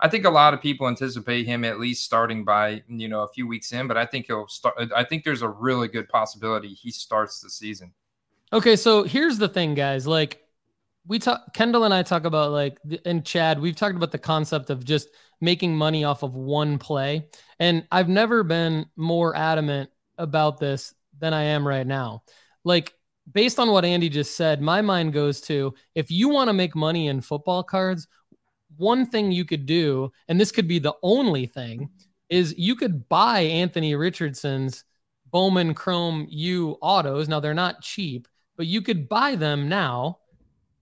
Speaker 2: I think a lot of people anticipate him at least starting by you know a few weeks in, but I think he'll start. I think there's a really good possibility he starts the season.
Speaker 1: Okay, so here's the thing, guys. Like we talk, Kendall and I talk about like, and Chad, we've talked about the concept of just making money off of one play, and I've never been more adamant about this than I am right now. Like based on what Andy just said, my mind goes to if you want to make money in football cards, one thing you could do, and this could be the only thing, is you could buy Anthony Richardson's Bowman Chrome U autos. Now they're not cheap, but you could buy them now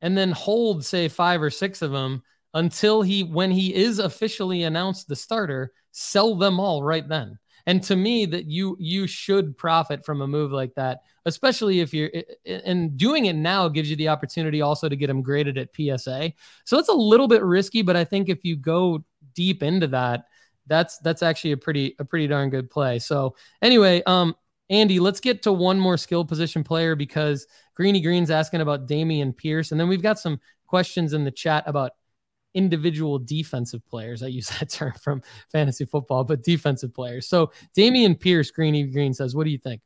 Speaker 1: and then hold, say, five or six of them until he, when he is officially announced the starter, sell them all right then. And to me, that you you should profit from a move like that, especially if you're and doing it now gives you the opportunity also to get them graded at PSA. So it's a little bit risky, but I think if you go deep into that, that's that's actually a pretty a pretty darn good play. So anyway, um, Andy, let's get to one more skill position player because Greeny Green's asking about Dameon Pierce, and then we've got some questions in the chat about individual defensive players. I use that term from fantasy football, but defensive players. So Dameon Pierce, Greeny Green says, what do you think?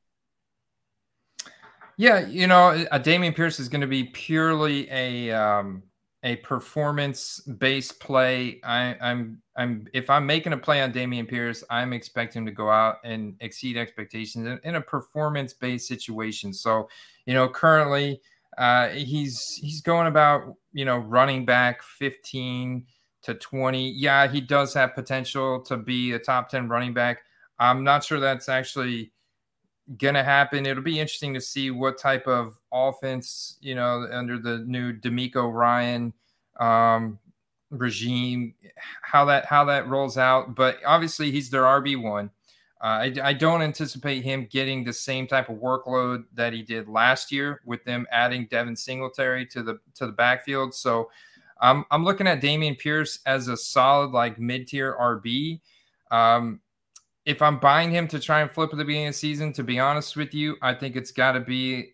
Speaker 2: Yeah, you know, uh, Dameon Pierce is going to be purely a um, a performance based play. I, I'm I'm if I'm making a play on Dameon Pierce, I'm expecting him to go out and exceed expectations in, in a performance based situation. So, you know, currently uh, he's he's going about you know running back 15 to 20. Yeah, he does have potential to be a top 10 running back. I'm not sure that's actually gonna happen. It'll be interesting to see what type of offense you know under the new DeMeco Ryan um, regime how that how that rolls out. But obviously he's their RB one. Uh, I, I, don't anticipate him getting the same type of workload that he did last year with them adding Devin Singletary to the to the backfield. So I'm I'm looking at Dameon Pierce as a solid like mid tier RB. Um, if I'm buying him to try and flip at the beginning of the season, to be honest with you, I think it's got to be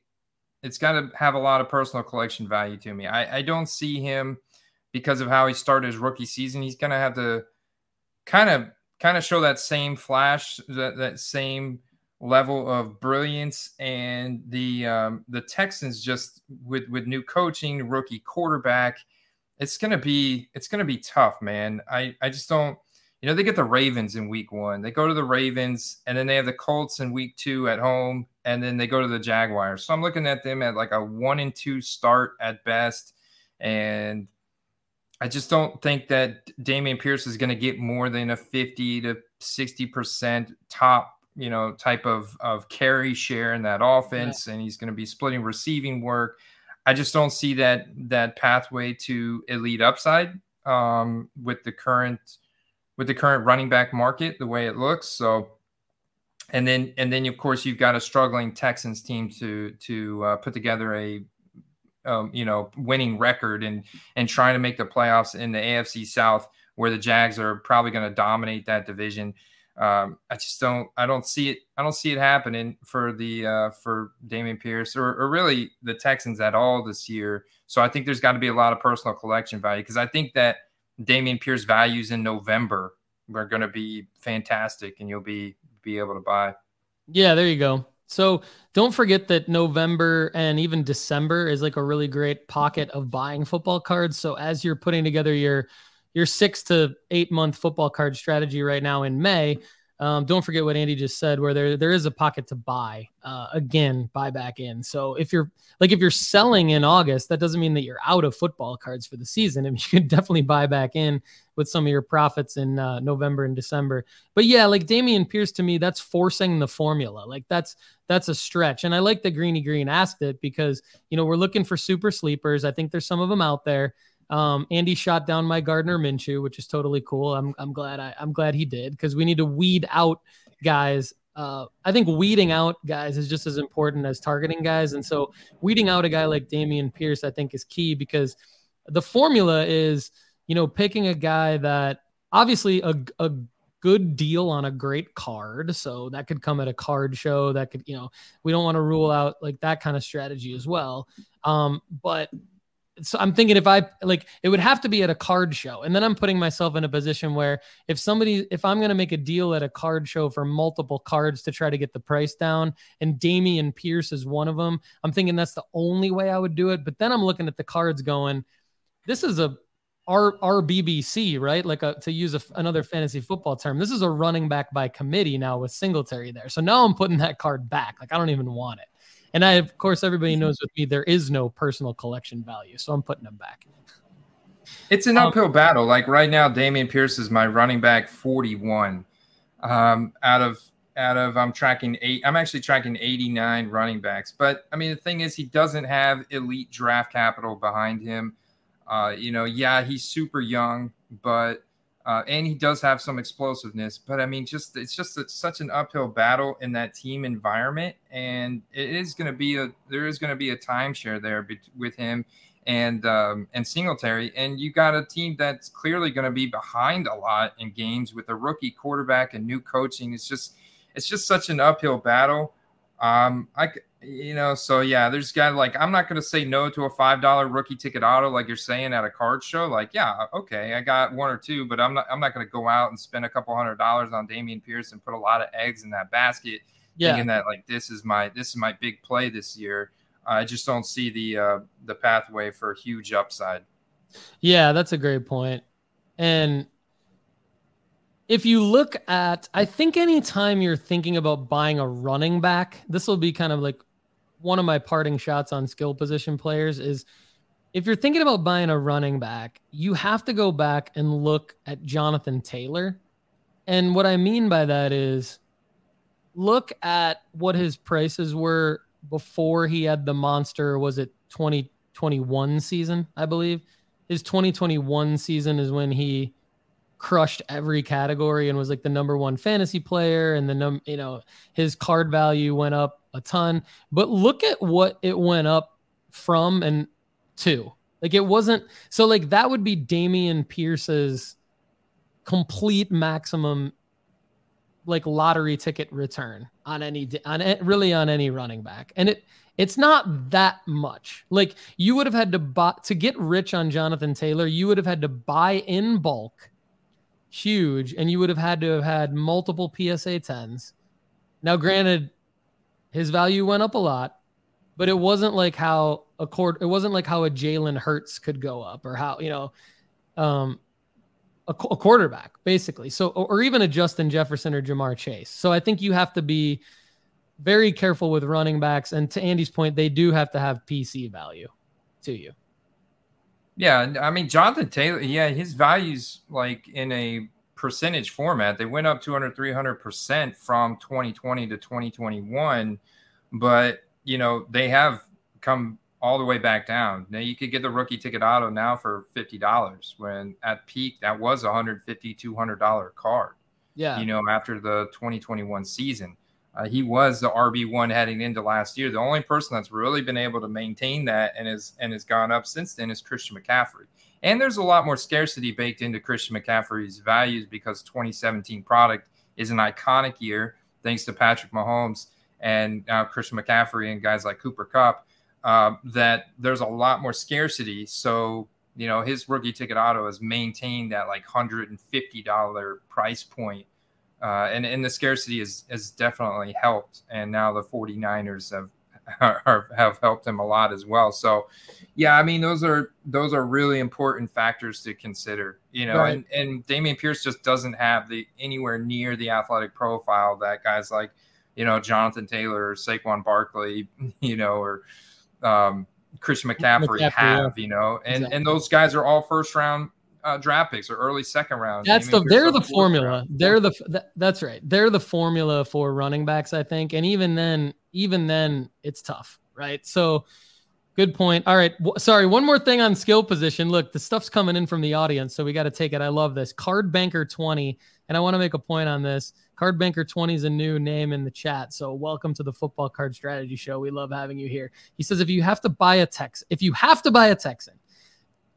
Speaker 2: it's got to have a lot of personal collection value to me. I, I don't see him because of how he started his rookie season. He's going to have to kind of kind of show that same flash, that, that same level of brilliance. And the um, the Texans just with with new coaching, rookie quarterback, it's gonna be it's gonna be tough, man. I I just don't. You know, they get the Ravens in week one. They go to the Ravens, and then they have the Colts in week two at home, and then they go to the Jaguars. So I'm looking at them at like a one and two start at best. And I just don't think that Dameon Pierce is going to get more than a 50 to 60% top, you know, type of, of carry share in that offense. Yeah. And he's going to be splitting receiving work. I just don't see that that pathway to elite upside um, with the current with the current running back market, the way it looks. So, and then and then of course you've got a struggling Texans team to to uh, put together a um, you know, winning record and and trying to make the playoffs in the AFC South, where the Jags are probably going to dominate that division. Um, I just don't, I don't see it, I don't see it happening for the uh, for Dameon Pierce or, or really the Texans at all this year. So I think there's got to be a lot of personal collection value because I think that Dameon Pierce values in November are going to be fantastic, and you'll be be able to buy.
Speaker 1: Yeah, there you go. So don't forget that November and even December is like a really great pocket of buying football cards. So as you're putting together your your six to eight month football card strategy right now in May, um, don't forget what Andy just said, where there there is a pocket to buy uh, again, buy back in. So if you're like if you're selling in August, that doesn't mean that you're out of football cards for the season. I mean, you can definitely buy back in with some of your profits in uh, November and December. But yeah, like Dameon Pierce to me, that's forcing the formula. Like that's that's a stretch. And I like that Greeny Green asked it because you know we're looking for super sleepers. I think there's some of them out there. Um, Andy shot down my Gardner Minshew, which is totally cool. I'm I'm glad I, I'm glad he did because we need to weed out guys. Uh, I think weeding out guys is just as important as targeting guys, and so weeding out a guy like Dameon Pierce, I think, is key because the formula is you know picking a guy that obviously a a good deal on a great card. So that could come at a card show. That could, you know, we don't want to rule out like that kind of strategy as well. Um, but so I'm thinking if I like it would have to be at a card show. And then I'm putting myself in a position where if somebody if I'm to make a deal at a card show for multiple cards to try to get the price down and Dameon Pierce is one of them, I'm thinking that's the only way I would do it. But then I'm looking at the cards going this is a R RBBC, right? Like a, to use a, another fantasy football term. This is a running back by committee now with Singletary there. So now I'm putting that card back. Like I don't even want it. And I, of course, everybody knows with me, there is no personal collection value. So I'm putting them back.
Speaker 2: It's an uphill um, battle. Like right now, Dameon Pierce is my running back 41. Um, out of out of I'm tracking eight. I'm actually tracking 89 running backs. But I mean, the thing is, he doesn't have elite draft capital behind him. Uh, you know, yeah, he's super young, but uh, and he does have some explosiveness, but I mean, just it's just a, such an uphill battle in that team environment, and it is going to be a there is going to be a timeshare there be, with him and um, and Singletary, and you got a team that's clearly going to be behind a lot in games with a rookie quarterback and new coaching. It's just it's just such an uphill battle. Um, I you know, so yeah, there's got like I'm not gonna say no to a five dollar rookie ticket auto like you're saying at a card show. Like, yeah, okay, I got one or two, but I'm not I'm not gonna go out and spend a couple hundred dollars on Dameon Pierce and put a lot of eggs in that basket, yeah. thinking that like this is my this is my big play this year. I just don't see the uh, the pathway for a huge upside.
Speaker 1: Yeah, that's a great point. And if you look at, I think anytime you're thinking about buying a running back, this will be kind of like one of my parting shots on skill position players is if you're thinking about buying a running back, you have to go back and look at Jonathan Taylor. And what I mean by that is look at what his prices were before he had the monster was it 2021 season, I believe. His 2021 season is when he crushed every category and was like the number one fantasy player and the num you know his card value went up a ton but look at what it went up from and to. Like it wasn't so like that would be Dameon Pierce's complete maximum like lottery ticket return on any on really on any running back. And it it's not that much. Like you would have had to buy to get rich on Jonathan Taylor you would have had to buy in bulk huge, and you would have had to have had multiple PSA 10s. Now, granted, his value went up a lot, but it wasn't like how a court it wasn't like how a Jalen Hurts could go up or how, you know, um, a, a quarterback basically. So, or even a Justin Jefferson or Ja'Marr Chase. So I think you have to be very careful with running backs. And to Andy's point, they do have to have PC value to you.
Speaker 2: Yeah, I mean Jonathan Taylor, yeah, his values like in a percentage format, they went up 200 300% from 2020 to 2021, but you know, they have come all the way back down. Now you could get the rookie ticket auto now for $50 when at peak that was a 150 $200 card.
Speaker 1: Yeah.
Speaker 2: You know, after the 2021 season. Uh, he was the RB one heading into last year. The only person that's really been able to maintain that and is and has gone up since then is Christian McCaffrey. And there's a lot more scarcity baked into Christian McCaffrey's values because 2017 product is an iconic year thanks to Patrick Mahomes and now Christian McCaffrey and guys like Cooper Kupp. Uh, that there's a lot more scarcity. So you know his rookie ticket auto has maintained that like hundred and fifty dollar price point uh, and, and the scarcity has, has definitely helped. And now the 49ers have are, have helped him a lot as well. So, yeah, I mean those are those are really important factors to consider. You know, right. and and Dameon Pierce just doesn't have the anywhere near the athletic profile that guys like you know Jonathan Taylor or Saquon Barkley, you know, or um, Christian McCaffrey, McCaffrey have. Yeah. You know, and exactly. and those guys are all first round uh, draft picks or early second round.
Speaker 1: That's the they're the formula. Round. They're the that, that's right. They're the formula for running backs, I think. And even then, even then, it's tough, right? So, good point. All right, w- sorry. One more thing on skill position. Look, the stuff's coming in from the audience, so we got to take it. I love this card banker twenty, and I want to make a point on this. Card Banker 20 is a new name in the chat. So welcome to the Football Card Strategy Show. We love having you here. He says if you have to buy a Tex, if you have to buy a Texan,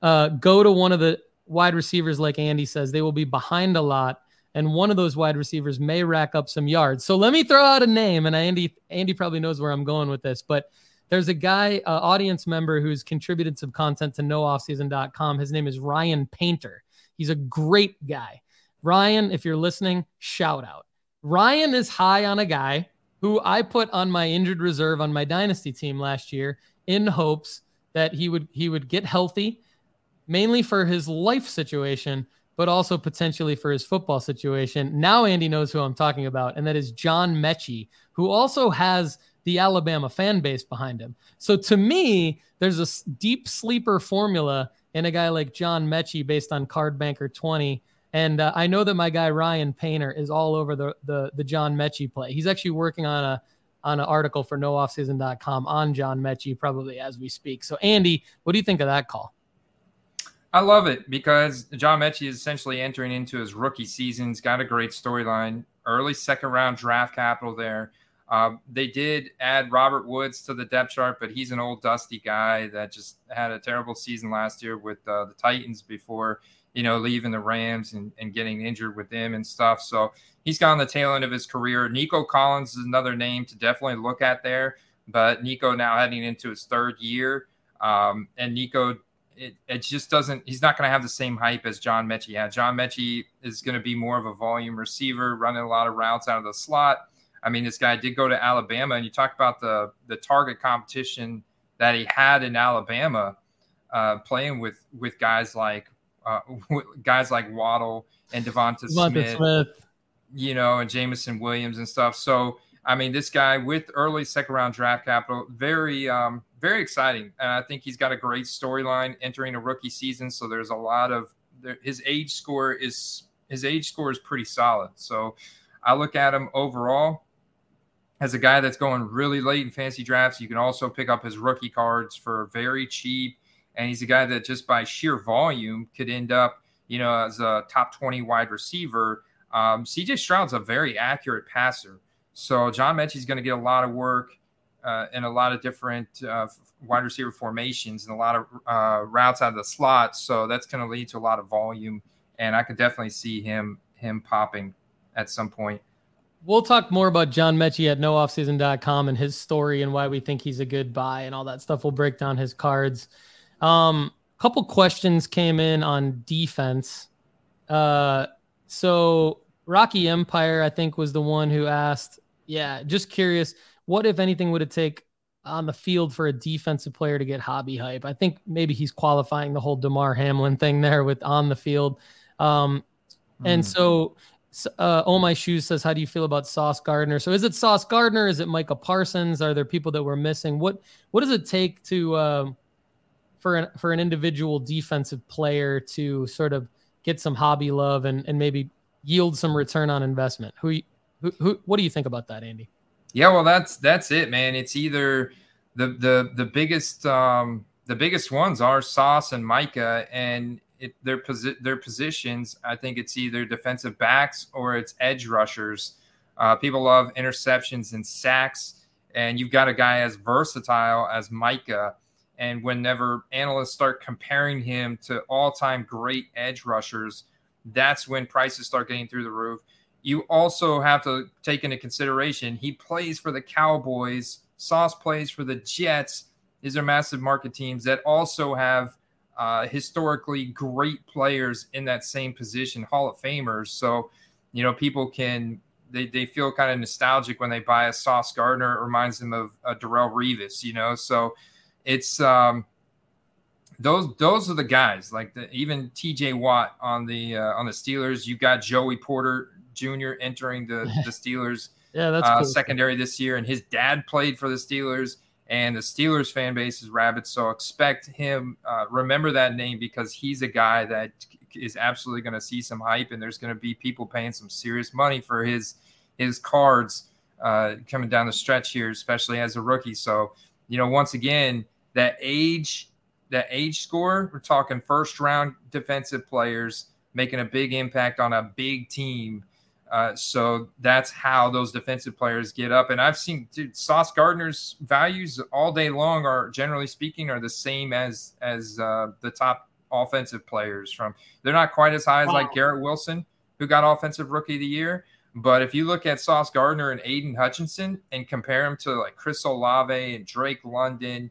Speaker 1: uh, go to one of the wide receivers, like Andy says, they will be behind a lot, and one of those wide receivers may rack up some yards. So let me throw out a name, and Andy Andy probably knows where I'm going with this, but There's a guy, uh, audience member, who's contributed some content to nooffseason.com. His name is Ryan Painter. He's a great guy. Ryan, if you're listening, shout out. Ryan is high on a guy who I put on my injured reserve on my dynasty team last year in hopes that he would he would get healthy, mainly for his life situation, but also potentially for his football situation. Now Andy knows who I'm talking about, and that is John Metchie, who also has the Alabama fan base behind him. So to me, there's a deep sleeper formula in a guy like John Metchie based on Card Banker 20 and uh, I know that my guy Ryan Painter is all over the the the John Metchie play. He's actually working on a on an article for nooffseason.com on John Metchie probably as we speak. So Andy, what do you think of that call?
Speaker 2: I love it because John Metchie is essentially entering into his rookie season. He's got a great storyline. Early second round draft capital there. Um, they did add Robert Woods to the depth chart, but he's an old dusty guy that just had a terrible season last year with uh, the Titans before you know, leaving the Rams and, and getting injured with them and stuff. So he's got the tail end of his career. Nico Collins is another name to definitely look at there. But Nico now heading into his third year. Um, and Nico, it, it just doesn't, he's not going to have the same hype as John Metchie had. John Metchie is going to be more of a volume receiver, running a lot of routes out of the slot. I mean, this guy did go to Alabama, and you talk about the the target competition that he had in Alabama, uh, playing with with guys like uh, guys like Waddle and Devonta, Smith, Smith, you know, and Jameson Williams and stuff. So, I mean, this guy with early second round draft capital, very, um, very exciting. And I think he's got a great storyline entering a rookie season. So there's a lot of there, his age score is his age score is pretty solid. So I look at him overall as a guy that's going really late in fantasy drafts. You can also pick up his rookie cards for very cheap and he's a guy that just by sheer volume could end up, you know, as a top 20 wide receiver. Um, CJ Stroud's a very accurate passer. So John Metchie's going to get a lot of work uh, in a lot of different uh, wide receiver formations and a lot of uh, routes out of the slot. So that's going to lead to a lot of volume. And I could definitely see him him popping at some point.
Speaker 1: We'll talk more about John Metchie at nooffseason.com and his story and why we think he's a good buy and all that stuff. We'll break down his cards. Um, a couple questions came in on defense. Uh, so Rocky Empire, I think, was the one who asked, yeah, just curious, what if anything would it take on the field for a defensive player to get hobby hype? I think maybe he's qualifying the whole Damar Hamlin thing there with on the field. Um, mm. and so uh, Oh My Shoes says, How do you feel about Sauce Gardner? So is it Sauce Gardner? Is it Micah Parsons? Are there people that we're missing? What what does it take to uh, for an for an individual defensive player to sort of get some hobby love and and maybe yield some return on investment. Who who, who what do you think about that, Andy?
Speaker 2: Yeah, well, that's that's it, man. It's either the the the biggest um, the biggest ones are Sauce and Micah, and it, their posi- their positions. I think it's either defensive backs or it's edge rushers. Uh, people love interceptions and sacks, and you've got a guy as versatile as Micah and whenever analysts start comparing him to all time great edge rushers, that's when prices start getting through the roof. You also have to take into consideration he plays for the Cowboys, Sauce plays for the Jets. These are massive market teams that also have uh, historically great players in that same position, Hall of Famers. So, you know, people can they, they feel kind of nostalgic when they buy a Sauce Gardner. It reminds them of a Darrelle Revis, you know. So it's um, those those are the guys like the, even TJ Watt on the uh, on the Steelers. You got Joey Porter Jr. entering the the Steelers
Speaker 1: yeah, that's uh, cool.
Speaker 2: secondary this year, and his dad played for the Steelers. And the Steelers fan base is rabid, so expect him. Uh, remember that name because he's a guy that is absolutely going to see some hype, and there's going to be people paying some serious money for his his cards uh, coming down the stretch here, especially as a rookie. So, you know, once again, that age that age score we're talking first round defensive players making a big impact on a big team uh, so that's how those defensive players get up. And i've seen dude, sauce gardner's values all day long are generally speaking are the same as as uh, the top offensive players from they're not quite as high as like garrett wilson who got offensive rookie of the year. But if you look at Sauce Gardner and Aidan Hutchinson and compare them to like Chris Olave and Drake London,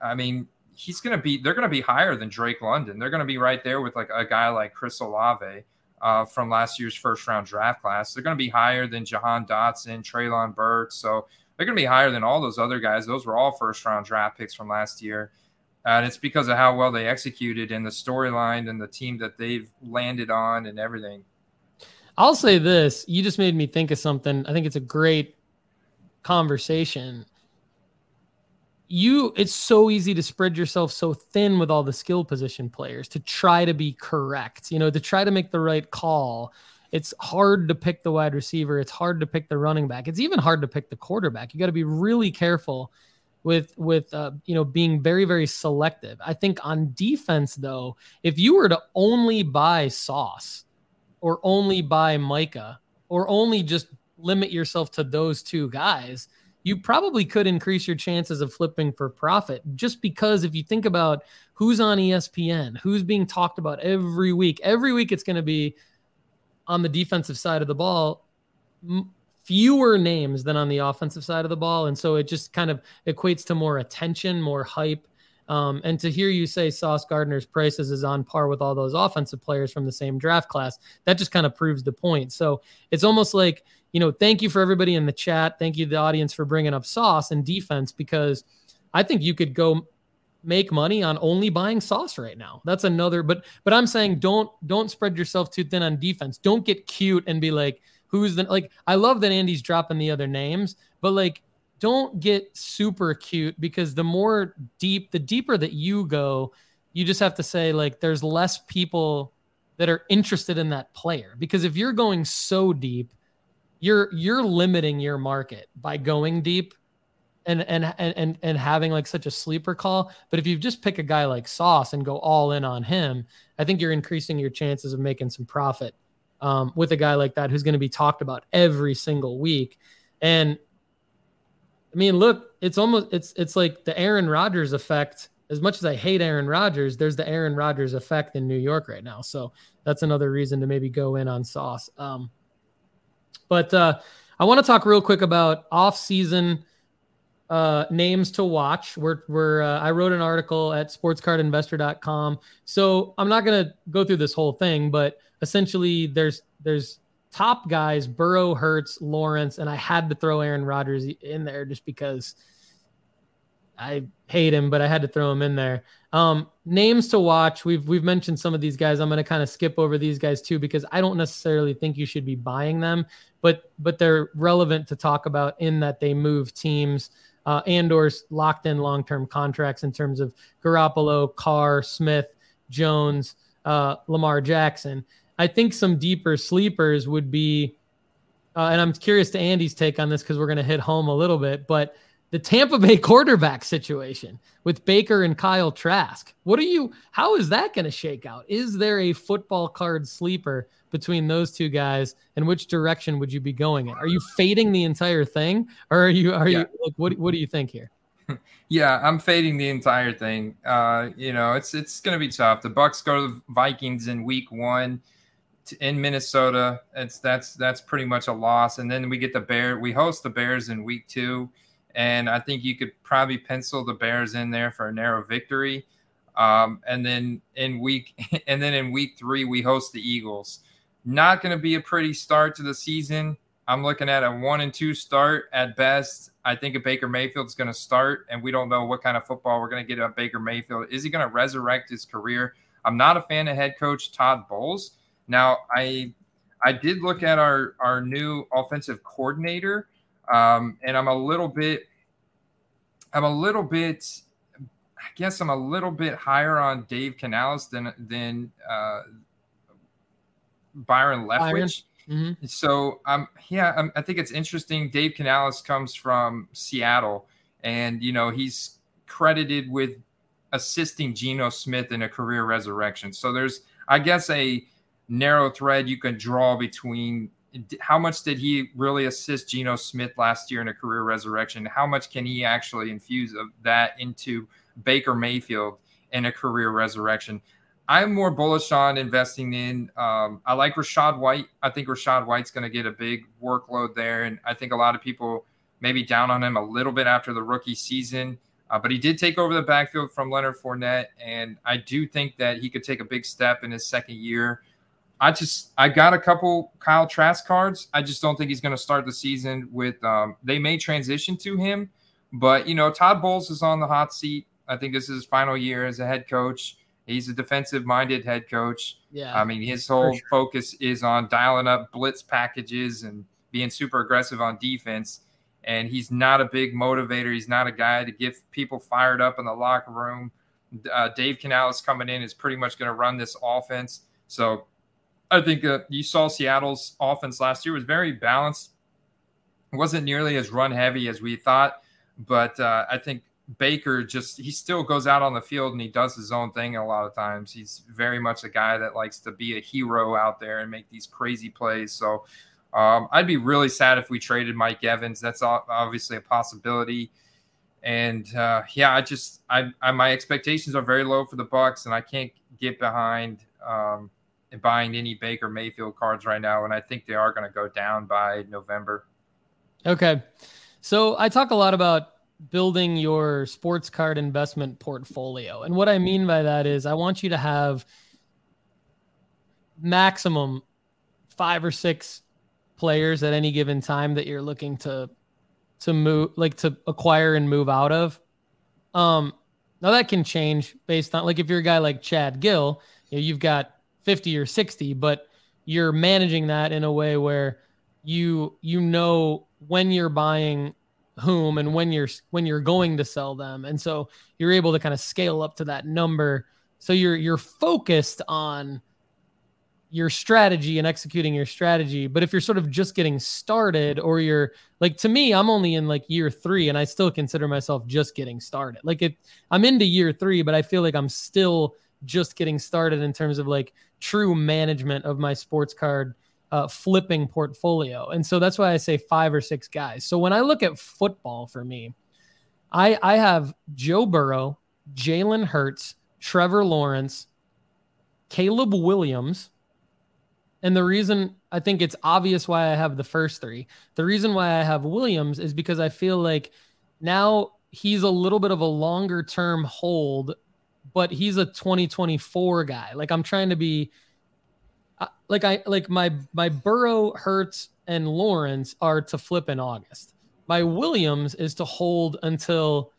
Speaker 2: I mean, he's going to be, they're going to be higher than Drake London. They're going to be right there with like a guy like Chris Olave uh, from last year's first round draft class. They're going to be higher than Jahan Dotson, Treylon Burks. So they're going to be higher than all those other guys. Those were all first round draft picks from last year. and it's because of how well they executed and the storyline and the team that they've landed on and everything.
Speaker 1: I'll say this. You just made me think of something. I think it's a great conversation. You, it's so easy to spread yourself so thin with all the skill position players to try to be correct, you know, to try to make the right call. It's hard to pick the wide receiver. It's hard to pick the running back. It's even hard to pick the quarterback. You got to be really careful with with uh, you know being very very selective. I think on defense though, if you were to only buy Sauce or only buy Micah or only just limit yourself to those two guys, you probably could increase your chances of flipping for profit just because if you think about who's on ESPN, who's being talked about every week, every week it's going to be on the defensive side of the ball, fewer names than on the offensive side of the ball. And so it just kind of equates to more attention, more hype, um, and to hear you say Sauce Gardner's prices is on par with all those offensive players from the same draft class, that just kind of proves the point. So it's almost like, you know, thank you for everybody in the chat. Thank you, the audience, for bringing up Sauce and defense because I think you could go make money on only buying sauce right now. That's another but but I'm saying don't don't spread yourself too thin on defense. Don't get cute and be like who's the like I love that Andy's dropping the other names, but like don't get super cute because the more deep, the deeper that you go, you just have to say like there's less people that are interested in that player because if you're going so deep, you're you're limiting your market by going deep and and and and having like such a sleeper call. But if you just pick a guy like Sauce and go all in on him, I think you're increasing your chances of making some profit um, with a guy like that who's going to be talked about every single week. And I mean, look, it's almost it's it's like the Aaron Rodgers effect. As much as I hate Aaron Rodgers, there's the Aaron Rodgers effect in New York right now. So that's another reason to maybe go in on Sauce. Um, but uh, I want to talk real quick about off-season uh, names to watch. We're, we're uh, I wrote an article at sportscardinvestor.com. So I'm not to go through this whole thing, but essentially there's there's top guys, Burrow, Hurts, Lawrence, and I had to throw Aaron Rodgers in there just because I hate him, but I had to throw him in there. Um, names to watch. We've we've mentioned some of these guys. I'm going to kind of skip over these guys too because I don't necessarily think you should be buying them, but but they're relevant to talk about in that they move teams uh, and or locked in long term contracts in terms of Garoppolo, Carr, Smith, Jones, uh, Lamar Jackson. I think some deeper sleepers would be, uh, and I'm curious to Andy's take on this because we're going to hit home a little bit, but the Tampa Bay quarterback situation with Baker and Kyle Trask. What are you, how is that going to shake out? Is there a football card sleeper between those two guys and which direction would you be going in? Are you fading the entire thing or are you, are yeah. you, like, what, what do you think here?
Speaker 2: Yeah, I'm fading the entire thing. Uh, you know, it's, it's going to be tough. The Bucs go to the Vikings in week one in Minnesota. It's that's that's pretty much a loss. And then we get the Bear. We host the Bears in week two, and I think you could probably pencil the Bears in there for a narrow victory. Um, and then in week and then in week three we host the Eagles. Not going to be a pretty start to the season. I'm looking at a one and two start at best. I think a Baker Mayfield is going to start, and we don't know what kind of football we're going to get at Baker Mayfield. Is he going to resurrect his career? I'm not a fan of head coach Todd Bowles. Now, I I did look at our our new offensive coordinator, um, and I'm a little bit I'm a little bit I guess I'm a little bit higher on Dave Canales than than uh, Byron Leftwich. Mm-hmm. So um yeah, I'm, I think it's interesting. Dave Canales comes from Seattle, and you know he's credited with assisting Geno Smith in a career resurrection. So there's I guess a narrow thread you can draw between how much did he really assist Geno Smith last year in a career resurrection? How much can he actually infuse of that into Baker Mayfield in a career resurrection? I'm more bullish on investing in. Um, I like Rachaad White. I think Rachaad White's going to get a big workload there, and I think a lot of people maybe down on him a little bit after the rookie season. Uh, but he did take over the backfield from Leonard Fournette, and I do think that he could take a big step in his second year. I just I got a couple Kyle Trask cards. I just don't think he's going to start the season with. Um, they may transition to him, but you know Todd Bowles is on the hot seat. I think this is his final year as a head coach. He's a defensive minded head coach.
Speaker 1: Yeah.
Speaker 2: I mean, his whole sure. focus is on dialing up blitz packages and being super aggressive on defense. And he's not a big motivator. He's not a guy to get people fired up in the locker room. Uh, Dave Canales coming in is pretty much going to run this offense. So I think uh, you saw Seattle's offense last year was very balanced. It wasn't nearly as run heavy as we thought, but uh, I think Baker just he still goes out on the field and he does his own thing a lot of times. He's very much a guy that likes to be a hero out there and make these crazy plays. So um, I'd be really sad if we traded Mike Evans. That's obviously a possibility. And uh, yeah, I just I, I, my expectations are very low for the Bucs, and I can't get behind um, buying any Baker Mayfield cards right now. And I think they are going to go down by November.
Speaker 1: Okay, so I talk a lot about building your sports card investment portfolio, and what I mean by that is I want you to have maximum five or six players at any given time that you're looking to to move like to acquire and move out of. Um now that can change based on like if you're a guy like Chad Gill, you know, you've got 50 or 60, but you're managing that in a way where you you know when you're buying whom and when you're when you're going to sell them and so you're able to kind of scale up to that number so you're you're focused on your strategy and executing your strategy. But if you're sort of just getting started, or you're like to me, I'm only in like year three, and I still consider myself just getting started. Like it, I'm into year three, but I feel like I'm still just getting started in terms of like true management of my sports card uh, flipping portfolio. And so that's why I say five or six guys. So when I look at football for me, I I have Joe Burrow, Jalen Hurts, Trevor Lawrence, Caleb Williams and the reason I think it's obvious why I have the first three, the reason why I have Williams is because I feel like now he's a little bit of a longer term hold, but he's a 2024 guy. Like I'm trying to be uh, like I like my my Burrow, Hurts, and Lawrence are to flip in August. My Williams is to hold until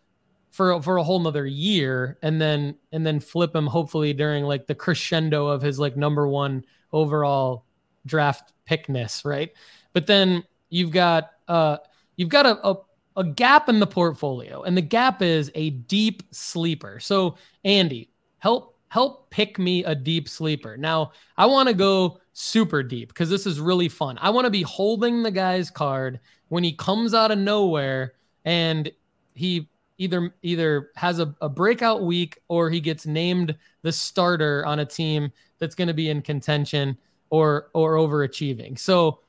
Speaker 1: for for a whole nother year and then and then flip him hopefully during like the crescendo of his like number one overall draft pickness, right? But then you've got uh you've got a, a a gap in the portfolio, and the gap is a deep sleeper. So Andy, help help pick me a deep sleeper. Now I want to go super deep because this is really fun. I want to be holding the guy's card when he comes out of nowhere and he either either has a, a breakout week or he gets named the starter on a team that's going to be in contention or or overachieving. So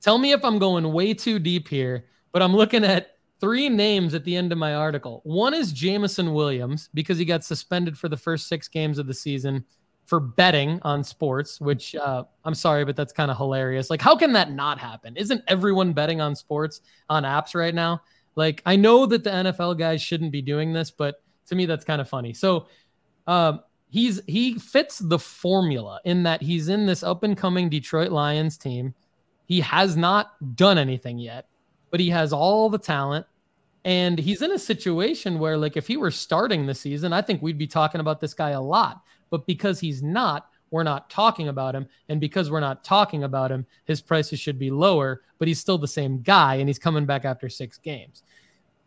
Speaker 1: tell me if I'm going way too deep here, but I'm looking at three names at the end of my article. One is Jameson Williams because he got suspended for the first six games of the season for betting on sports, which uh, I'm sorry, but that's kind of hilarious. Like, how can that not happen? Isn't everyone betting on sports on apps right now? Like, I know that the NFL guys shouldn't be doing this, but to me, that's kind of funny. So, um, he's he fits the formula in that he's in this up and coming Detroit Lions team. He has not done anything yet, but he has all the talent. And he's in a situation where, like, if he were starting the season, I think we'd be talking about this guy a lot. But because he's not, we're not talking about him. And because we're not talking about him, his prices should be lower, but he's still the same guy and he's coming back after six games.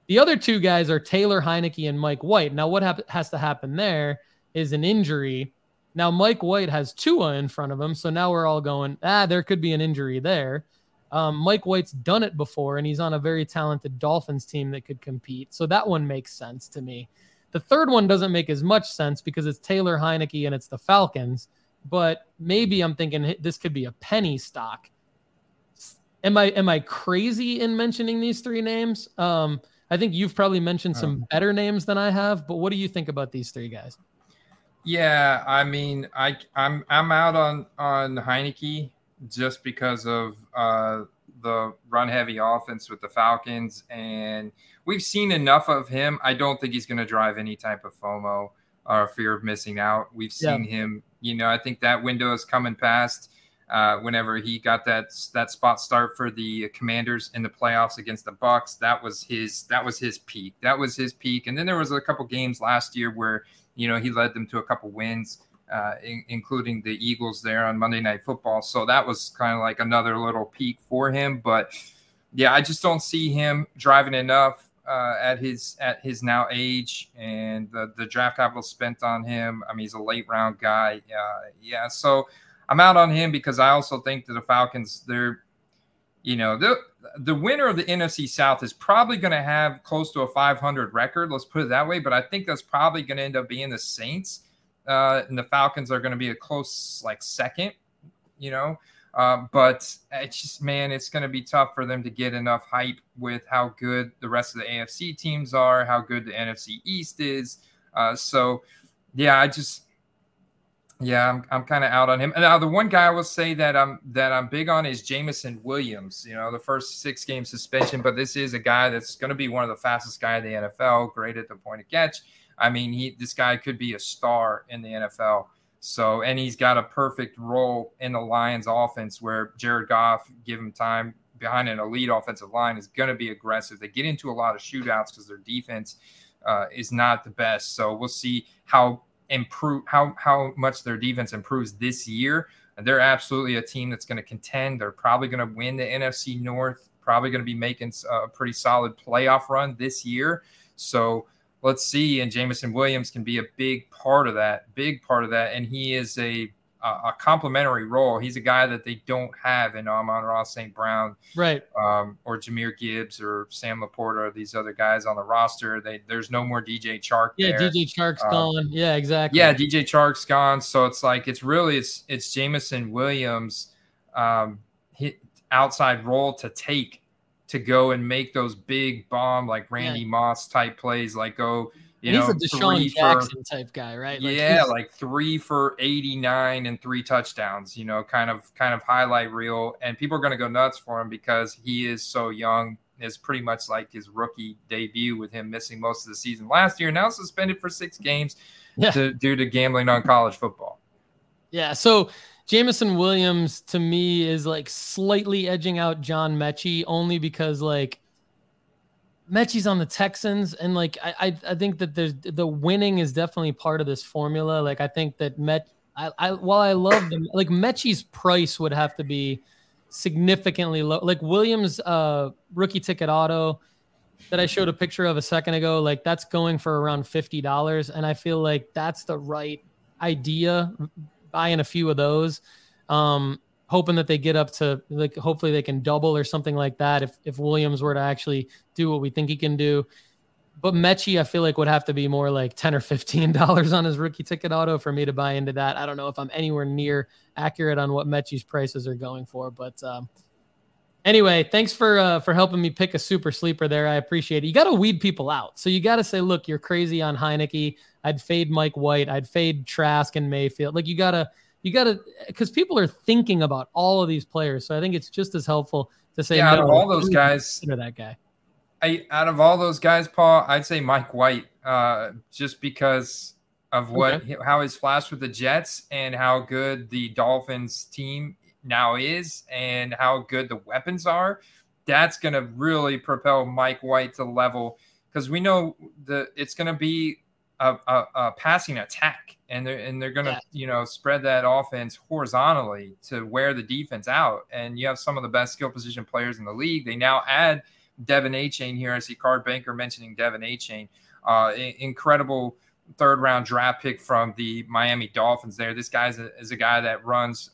Speaker 1: The other two guys are Taylor Heinicke and Mike White. Now, what has to happen there is an injury. Now Mike White has Tua in front of him, so now we're all going, ah, there could be an injury there. Um, Mike White's done it before, and he's on a very talented Dolphins team that could compete. So that one makes sense to me. The third one doesn't make as much sense because it's Taylor Heinicke and it's the Falcons. But maybe I'm thinking this could be a penny stock. Am I am I crazy in mentioning these three names? Um, I think you've probably mentioned some better names than I have. But what do you think about these three guys?
Speaker 2: Yeah, I mean, I I'm I'm out on on Heinicke just because of uh, the run heavy offense with the Falcons, and we've seen enough of him. I don't think he's going to drive any type of FOMO or fear of missing out. We've seen yeah. him. You know, I think that window is coming past. Uh, whenever he got that that spot start for the Commanders in the playoffs against the Bucs, that was his that was his peak. That was his peak. And then there was a couple games last year where you know he led them to a couple wins, uh, in, including the Eagles there on Monday Night Football. So that was kind of like another little peak for him. But yeah, I just don't see him driving enough uh, at his at his now age and the, the draft capital spent on him. I mean, he's a late round guy. Uh, yeah, so I'm out on him because I also think that the Falcons, they're, you know, the the winner of the NFC South is probably going to have close to a 500 record. Let's put it that way. But I think that's probably going to end up being the Saints, uh, and the Falcons are going to be a close like second. You know, uh, but it's just man, it's going to be tough for them to get enough hype with how good the rest of the AFC teams are, how good the NFC East is. Uh, so, yeah, I just yeah, I'm, I'm kind of out on him. Now, the one guy I will say that I'm that I'm big on is Jameson Williams. You know, the first six game suspension, but this is a guy that's going to be one of the fastest guy in the NFL. Great at the point of catch. I mean, he this guy could be a star in the NFL. So, and he's got a perfect role in the Lions offense where Jared Goff, give him time behind an elite offensive line, is going to be aggressive. They get into a lot of shootouts because their defense uh, is not the best. So we'll see how improve how how much their defense improves this year. They're absolutely a team that's going to contend. They're probably going to win the NFC North. Probably going to be making a pretty solid playoff run this year. So let's see. And Jameson Williams can be a big part of that. Big part of that. And he is a a complementary role. He's a guy that they don't have in Amon-Ra St. Brown,
Speaker 1: right?
Speaker 2: Um, or Jahmyr Gibbs or Sam LaPorta or these other guys on the roster. They there's no more DJ Chark.
Speaker 1: Yeah, there. DJ Chark's um, gone. Yeah, exactly.
Speaker 2: Yeah, DJ Chark's gone. So it's like it's really it's it's Jameson Williams, um, hit outside role to take to go and make those big bomb like Randy yeah. Moss type plays, like go you
Speaker 1: he's
Speaker 2: know,
Speaker 1: a DeSean Jackson for, type guy, right?
Speaker 2: Like yeah, like three for 89 and three touchdowns, you know, kind of kind of highlight reel. And people are gonna go nuts for him because he is so young. Is pretty much like his rookie debut with him missing most of the season last year, now suspended for six games yeah. to, due to gambling on college football.
Speaker 1: Yeah, so Jameson Williams to me is like slightly edging out John Metchie only because like Metchie's on the Texans, and like I, I, I think that there's the winning is definitely part of this formula. Like I think that Met, I, I while I love them, like Metchie's price would have to be significantly low. Like Williams, uh, rookie ticket auto that I showed a picture of a second ago, like that's going for around fifty dollars, and I feel like that's the right idea. Buying a few of those. Um, hoping that they get up to like hopefully they can double or something like that if if Williams were to actually do what we think he can do. But Metchie, I feel like would have to be more like ten or fifteen dollars on his rookie ticket auto for me to buy into that. I don't know if I'm anywhere near accurate on what Metchie's prices are going for, but um, anyway, thanks for uh, for helping me pick a super sleeper there. I appreciate it. You got to weed people out, so you got to say, look, you're crazy on Heinicke. I'd fade Mike White. I'd fade Trask and Mayfield. Like you gotta you got to because people are thinking about all of these players. So I think it's just as helpful to say
Speaker 2: yeah, out of all those guys,
Speaker 1: that guy.
Speaker 2: I, out of all those guys, Paul, I'd say Mike White, uh, just because of what okay. how he's flashed with the Jets and how good the Dolphins team now is and how good the weapons are. That's going to really propel Mike White to level because we know that it's going to be a, a, a passing attack and they're and they're gonna yeah. you know spread that offense horizontally to wear the defense out. And you have some of the best skill position players in the league. They now add De'Von Achane here. I see Card Banker mentioning De'Von Achane. Uh, incredible third round draft pick from the Miami Dolphins. There, this guy is a, is a guy that runs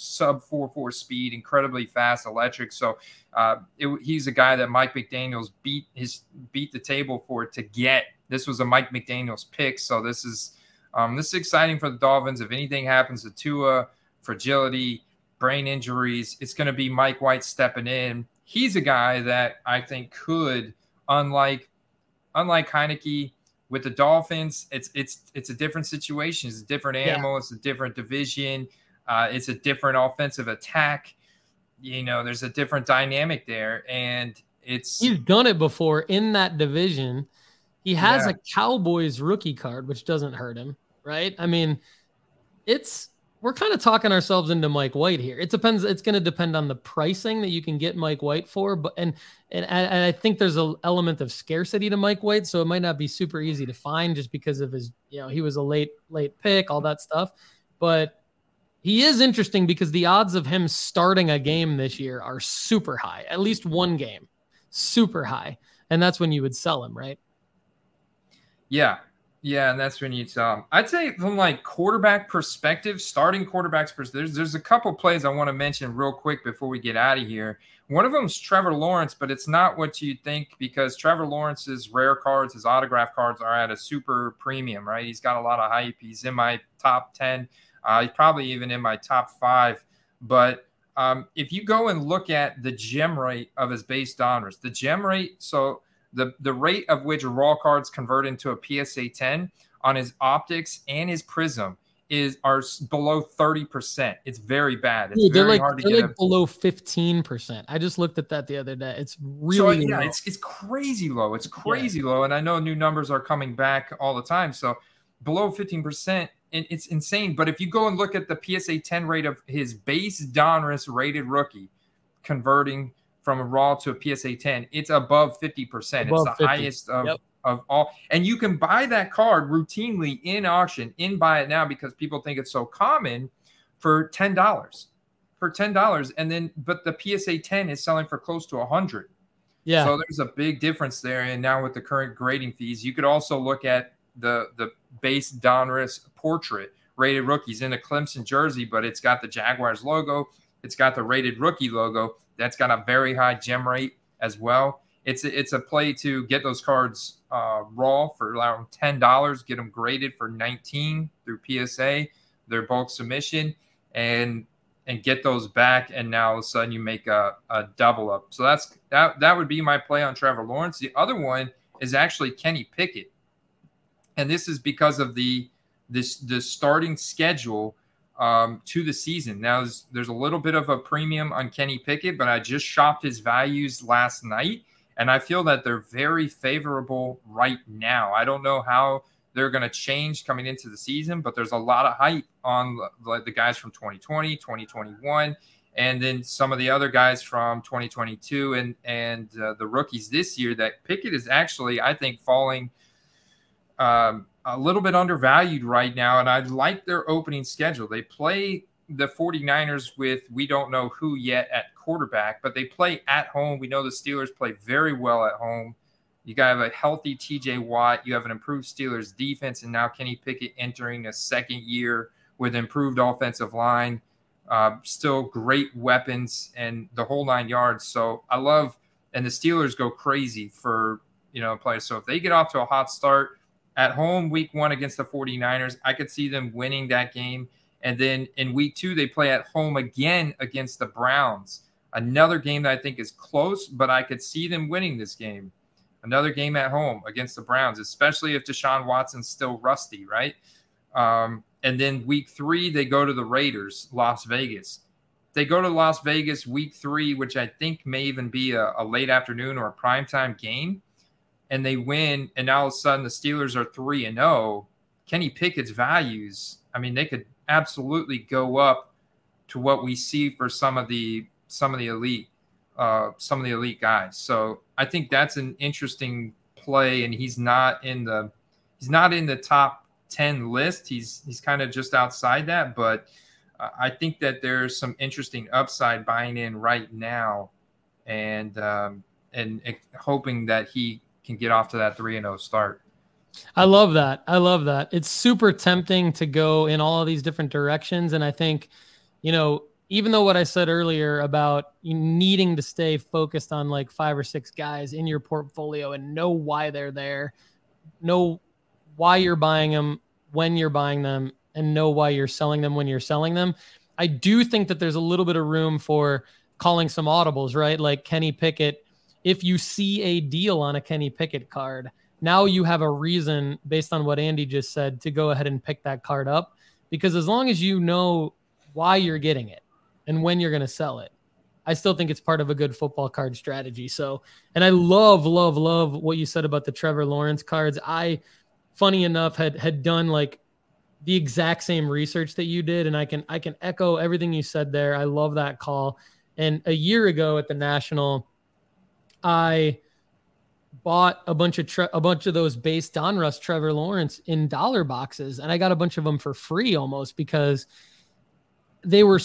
Speaker 2: sub four four speed, incredibly fast, electric. So uh, it, he's a guy that Mike McDaniel's beat his beat the table for to get. This was a Mike McDaniel's pick, so this is um, this is exciting for the Dolphins. If anything happens to Tua, fragility, brain injuries, it's going to be Mike White stepping in. He's a guy that I think could, unlike unlike Heinicke, With the Dolphins, it's it's it's a different situation. It's a different animal. Yeah. It's a different division. Uh, it's a different offensive attack. You know, there's a different dynamic there, and it's
Speaker 1: he's done it before in that division. He has yeah. a Cowboys rookie card, which doesn't hurt him, right? I mean, it's we're kind of talking ourselves into Mike White here. It depends. It's going to depend on the pricing that you can get Mike White for, but and and and I think there's an element of scarcity to Mike White, so it might not be super easy to find just because of his, you know, he was a late late pick, all that stuff. But he is interesting because the odds of him starting a game this year are super high. At least one game, super high, and that's when you would sell him, right?
Speaker 2: Yeah, yeah, and that's when you tell them. I'd say from like quarterback perspective, starting quarterbacks there's there's a couple plays I want to mention real quick before we get out of here. One of them is Trevor Lawrence, but it's not what you think because Trevor Lawrence's rare cards, his autograph cards, are at a super premium, right? He's got a lot of hype. He's in my top ten. Uh, he's probably even in my top five. But um, if you go and look at the gem rate of his base Donruss, the gem rate, so the, the rate of which raw cards convert into a PSA 10 on his optics and his prism is are below 30%. It's very bad. It's
Speaker 1: Dude,
Speaker 2: they're
Speaker 1: like, they're like a, below 15%. I just looked at that the other day. It's really so,
Speaker 2: yeah, low. it's it's crazy low. It's crazy yeah. low. And I know new numbers are coming back all the time. So below 15%, and it's insane. But if you go and look at the PSA 10 rate of his base Donruss rated rookie converting from a raw to a PSA 10, it's above 50%. Above it's the 50. highest of, yep. of all. And you can buy that card routinely in auction, in buy it now because people think it's so common for $10. For $10. And then, but the PSA 10 is selling for close to a 100 yeah. So there's a big difference there. And now with the current grading fees, you could also look at the the base Donruss portrait rated rookies in a Clemson jersey, but it's got the Jaguars logo. It's got the rated rookie logo. That's got a very high gem rate as well. It's a, it's a play to get those cards uh, raw for around ten dollars. Get them graded for nineteen through PSA, their bulk submission, and and get those back. And now all of a sudden you make a, a double up. So that's that that would be my play on Trevor Lawrence. The other one is actually Kenny Pickett, and this is because of the this the starting schedule um, to the season. Now, there's, there's a little bit of a premium on Kenny Pickett, but I just shopped his values last night, and I feel that they're very favorable right now. I don't know how they're going to change coming into the season, but there's a lot of hype on the, the guys from 2020, 2021, and then some of the other guys from 2022 and and uh, the rookies this year. That Pickett is actually, I think, falling. Um, a little bit undervalued right now, and I like their opening schedule. They play the 49ers with we don't know who yet at quarterback, but they play at home. We know the Steelers play very well at home. You gotta have a healthy TJ Watt. You have an improved Steelers defense, and now Kenny Pickett entering a second year with improved offensive line. Uh, still great weapons and the whole nine yards. So I love, and the Steelers go crazy for you know players. So if they get off to a hot start, at home week one against the 49ers. I could see them winning that game. And then in week two, they play at home again against the Browns. Another game that I think is close, but I could see them winning this game. Another game at home against the Browns, especially if Deshaun Watson's still rusty, right? Um, and then week three, they go to the Raiders, Las Vegas. They go to Las Vegas week three, which I think may even be a, a late afternoon or a primetime game and they win, and now all of a sudden the Steelers are three and zero. Oh, Kenny Pickett's values, I mean, they could absolutely go up to what we see for some of the some of the elite, uh, some of the elite guys. So I think that's an interesting play, and he's not in the he's not in the top ten list. He's he's kind of just outside that, but I think that there's some interesting upside buying in right now, and um, and, and hoping that he can get off to that 3 and 0 start.
Speaker 1: I love that. I love that. It's super tempting to go in all of these different directions and I think, you know, even though what I said earlier about needing to stay focused on like five or six guys in your portfolio and know why they're there, know why you're buying them, when you're buying them, and know why you're selling them when you're selling them. I do think that there's a little bit of room for calling some audibles, right? Like Kenny Pickett if you see a deal on a Kenny Pickett card now you have a reason based on what Andy just said to go ahead and pick that card up because as long as you know why you're getting it and when you're going to sell it, I still think it's part of a good football card strategy. So, and I love, love, love what you said about the Trevor Lawrence cards. I, funny enough, had had done like the exact same research that you did, and I can I can echo everything you said there. I love that call. And a year ago at the National, I bought a bunch of tre- a bunch of those base Donruss Trevor Lawrence in dollar boxes, and I got a bunch of them for free almost because they were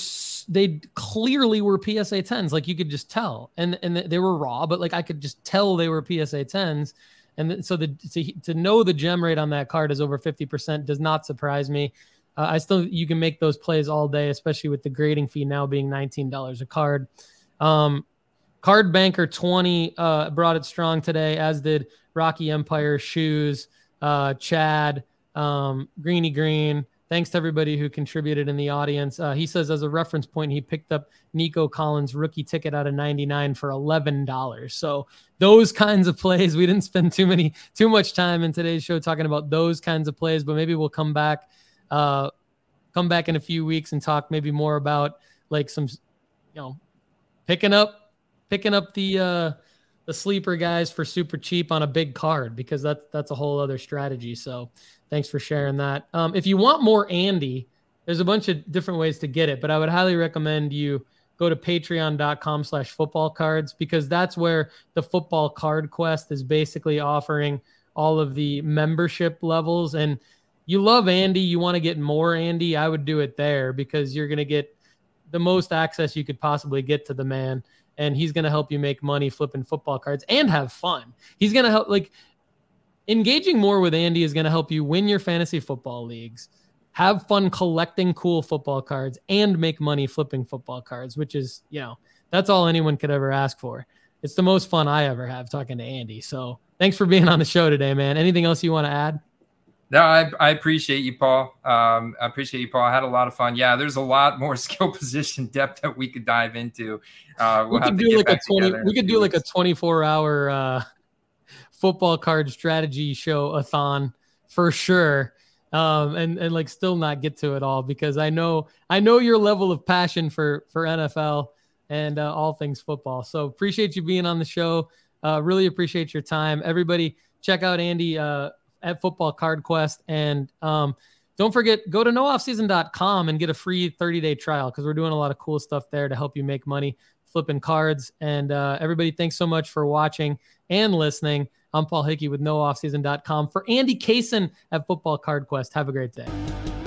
Speaker 1: they clearly were PSA 10s like you could just tell. And and they were raw but like I could just tell they were PSA 10s and so the to, to know the gem rate on that card is over 50% does not surprise me. Uh, I still you can make those plays all day especially with the grading fee now being $19 a card. Um, card banker 20 uh, brought it strong today as did Rocky Empire shoes uh, Chad um, Greeny Green Thanks to everybody who contributed in the audience. Uh, he says, as a reference point, he picked up Nico Collins' rookie ticket out of 99 for $11. So those kinds of plays, we didn't spend too many, too much time in today's show talking about those kinds of plays, but maybe we'll come back, uh, come back in a few weeks and talk maybe more about like some, you know, picking up, picking up the, uh, the sleeper guys for super cheap on a big card because that's that's a whole other strategy. So thanks for sharing that. Um, if you want more Andy, there's a bunch of different ways to get it, but I would highly recommend you go to patreon.com slash football cards because that's where the football card quest is basically offering all of the membership levels and you love Andy, you want to get more Andy, I would do it there because you're going to get the most access you could possibly get to the man and he's going to help you make money flipping football cards and have fun. He's going to help like engaging more with Andy is going to help you win your fantasy football leagues, have fun collecting cool football cards and make money flipping football cards, which is, you know, that's all anyone could ever ask for. It's the most fun I ever have talking to Andy. So, thanks for being on the show today, man. Anything else you want to add?
Speaker 2: No, I, I appreciate you, Paul. Um, I appreciate you, Paul. I had a lot of fun. Yeah, there's a lot more skill position depth that we could dive into.
Speaker 1: Uh, we'll we could do like a twenty. We could do like a 24 hour uh, football card strategy show a thon for sure. Um, and and like still not get to it all because I know I know your level of passion for for NFL and uh, all things football. So appreciate you being on the show. Uh, really appreciate your time. Everybody, check out Andy. Uh, at Football Card Quest. And um, don't forget, go to nooffseason.com and get a free 30 day trial because we're doing a lot of cool stuff there to help you make money flipping cards. And uh, everybody, thanks so much for watching and listening. I'm Paul Hickey with nooffseason.com for Andy Cason at Football Card Quest. Have a great day.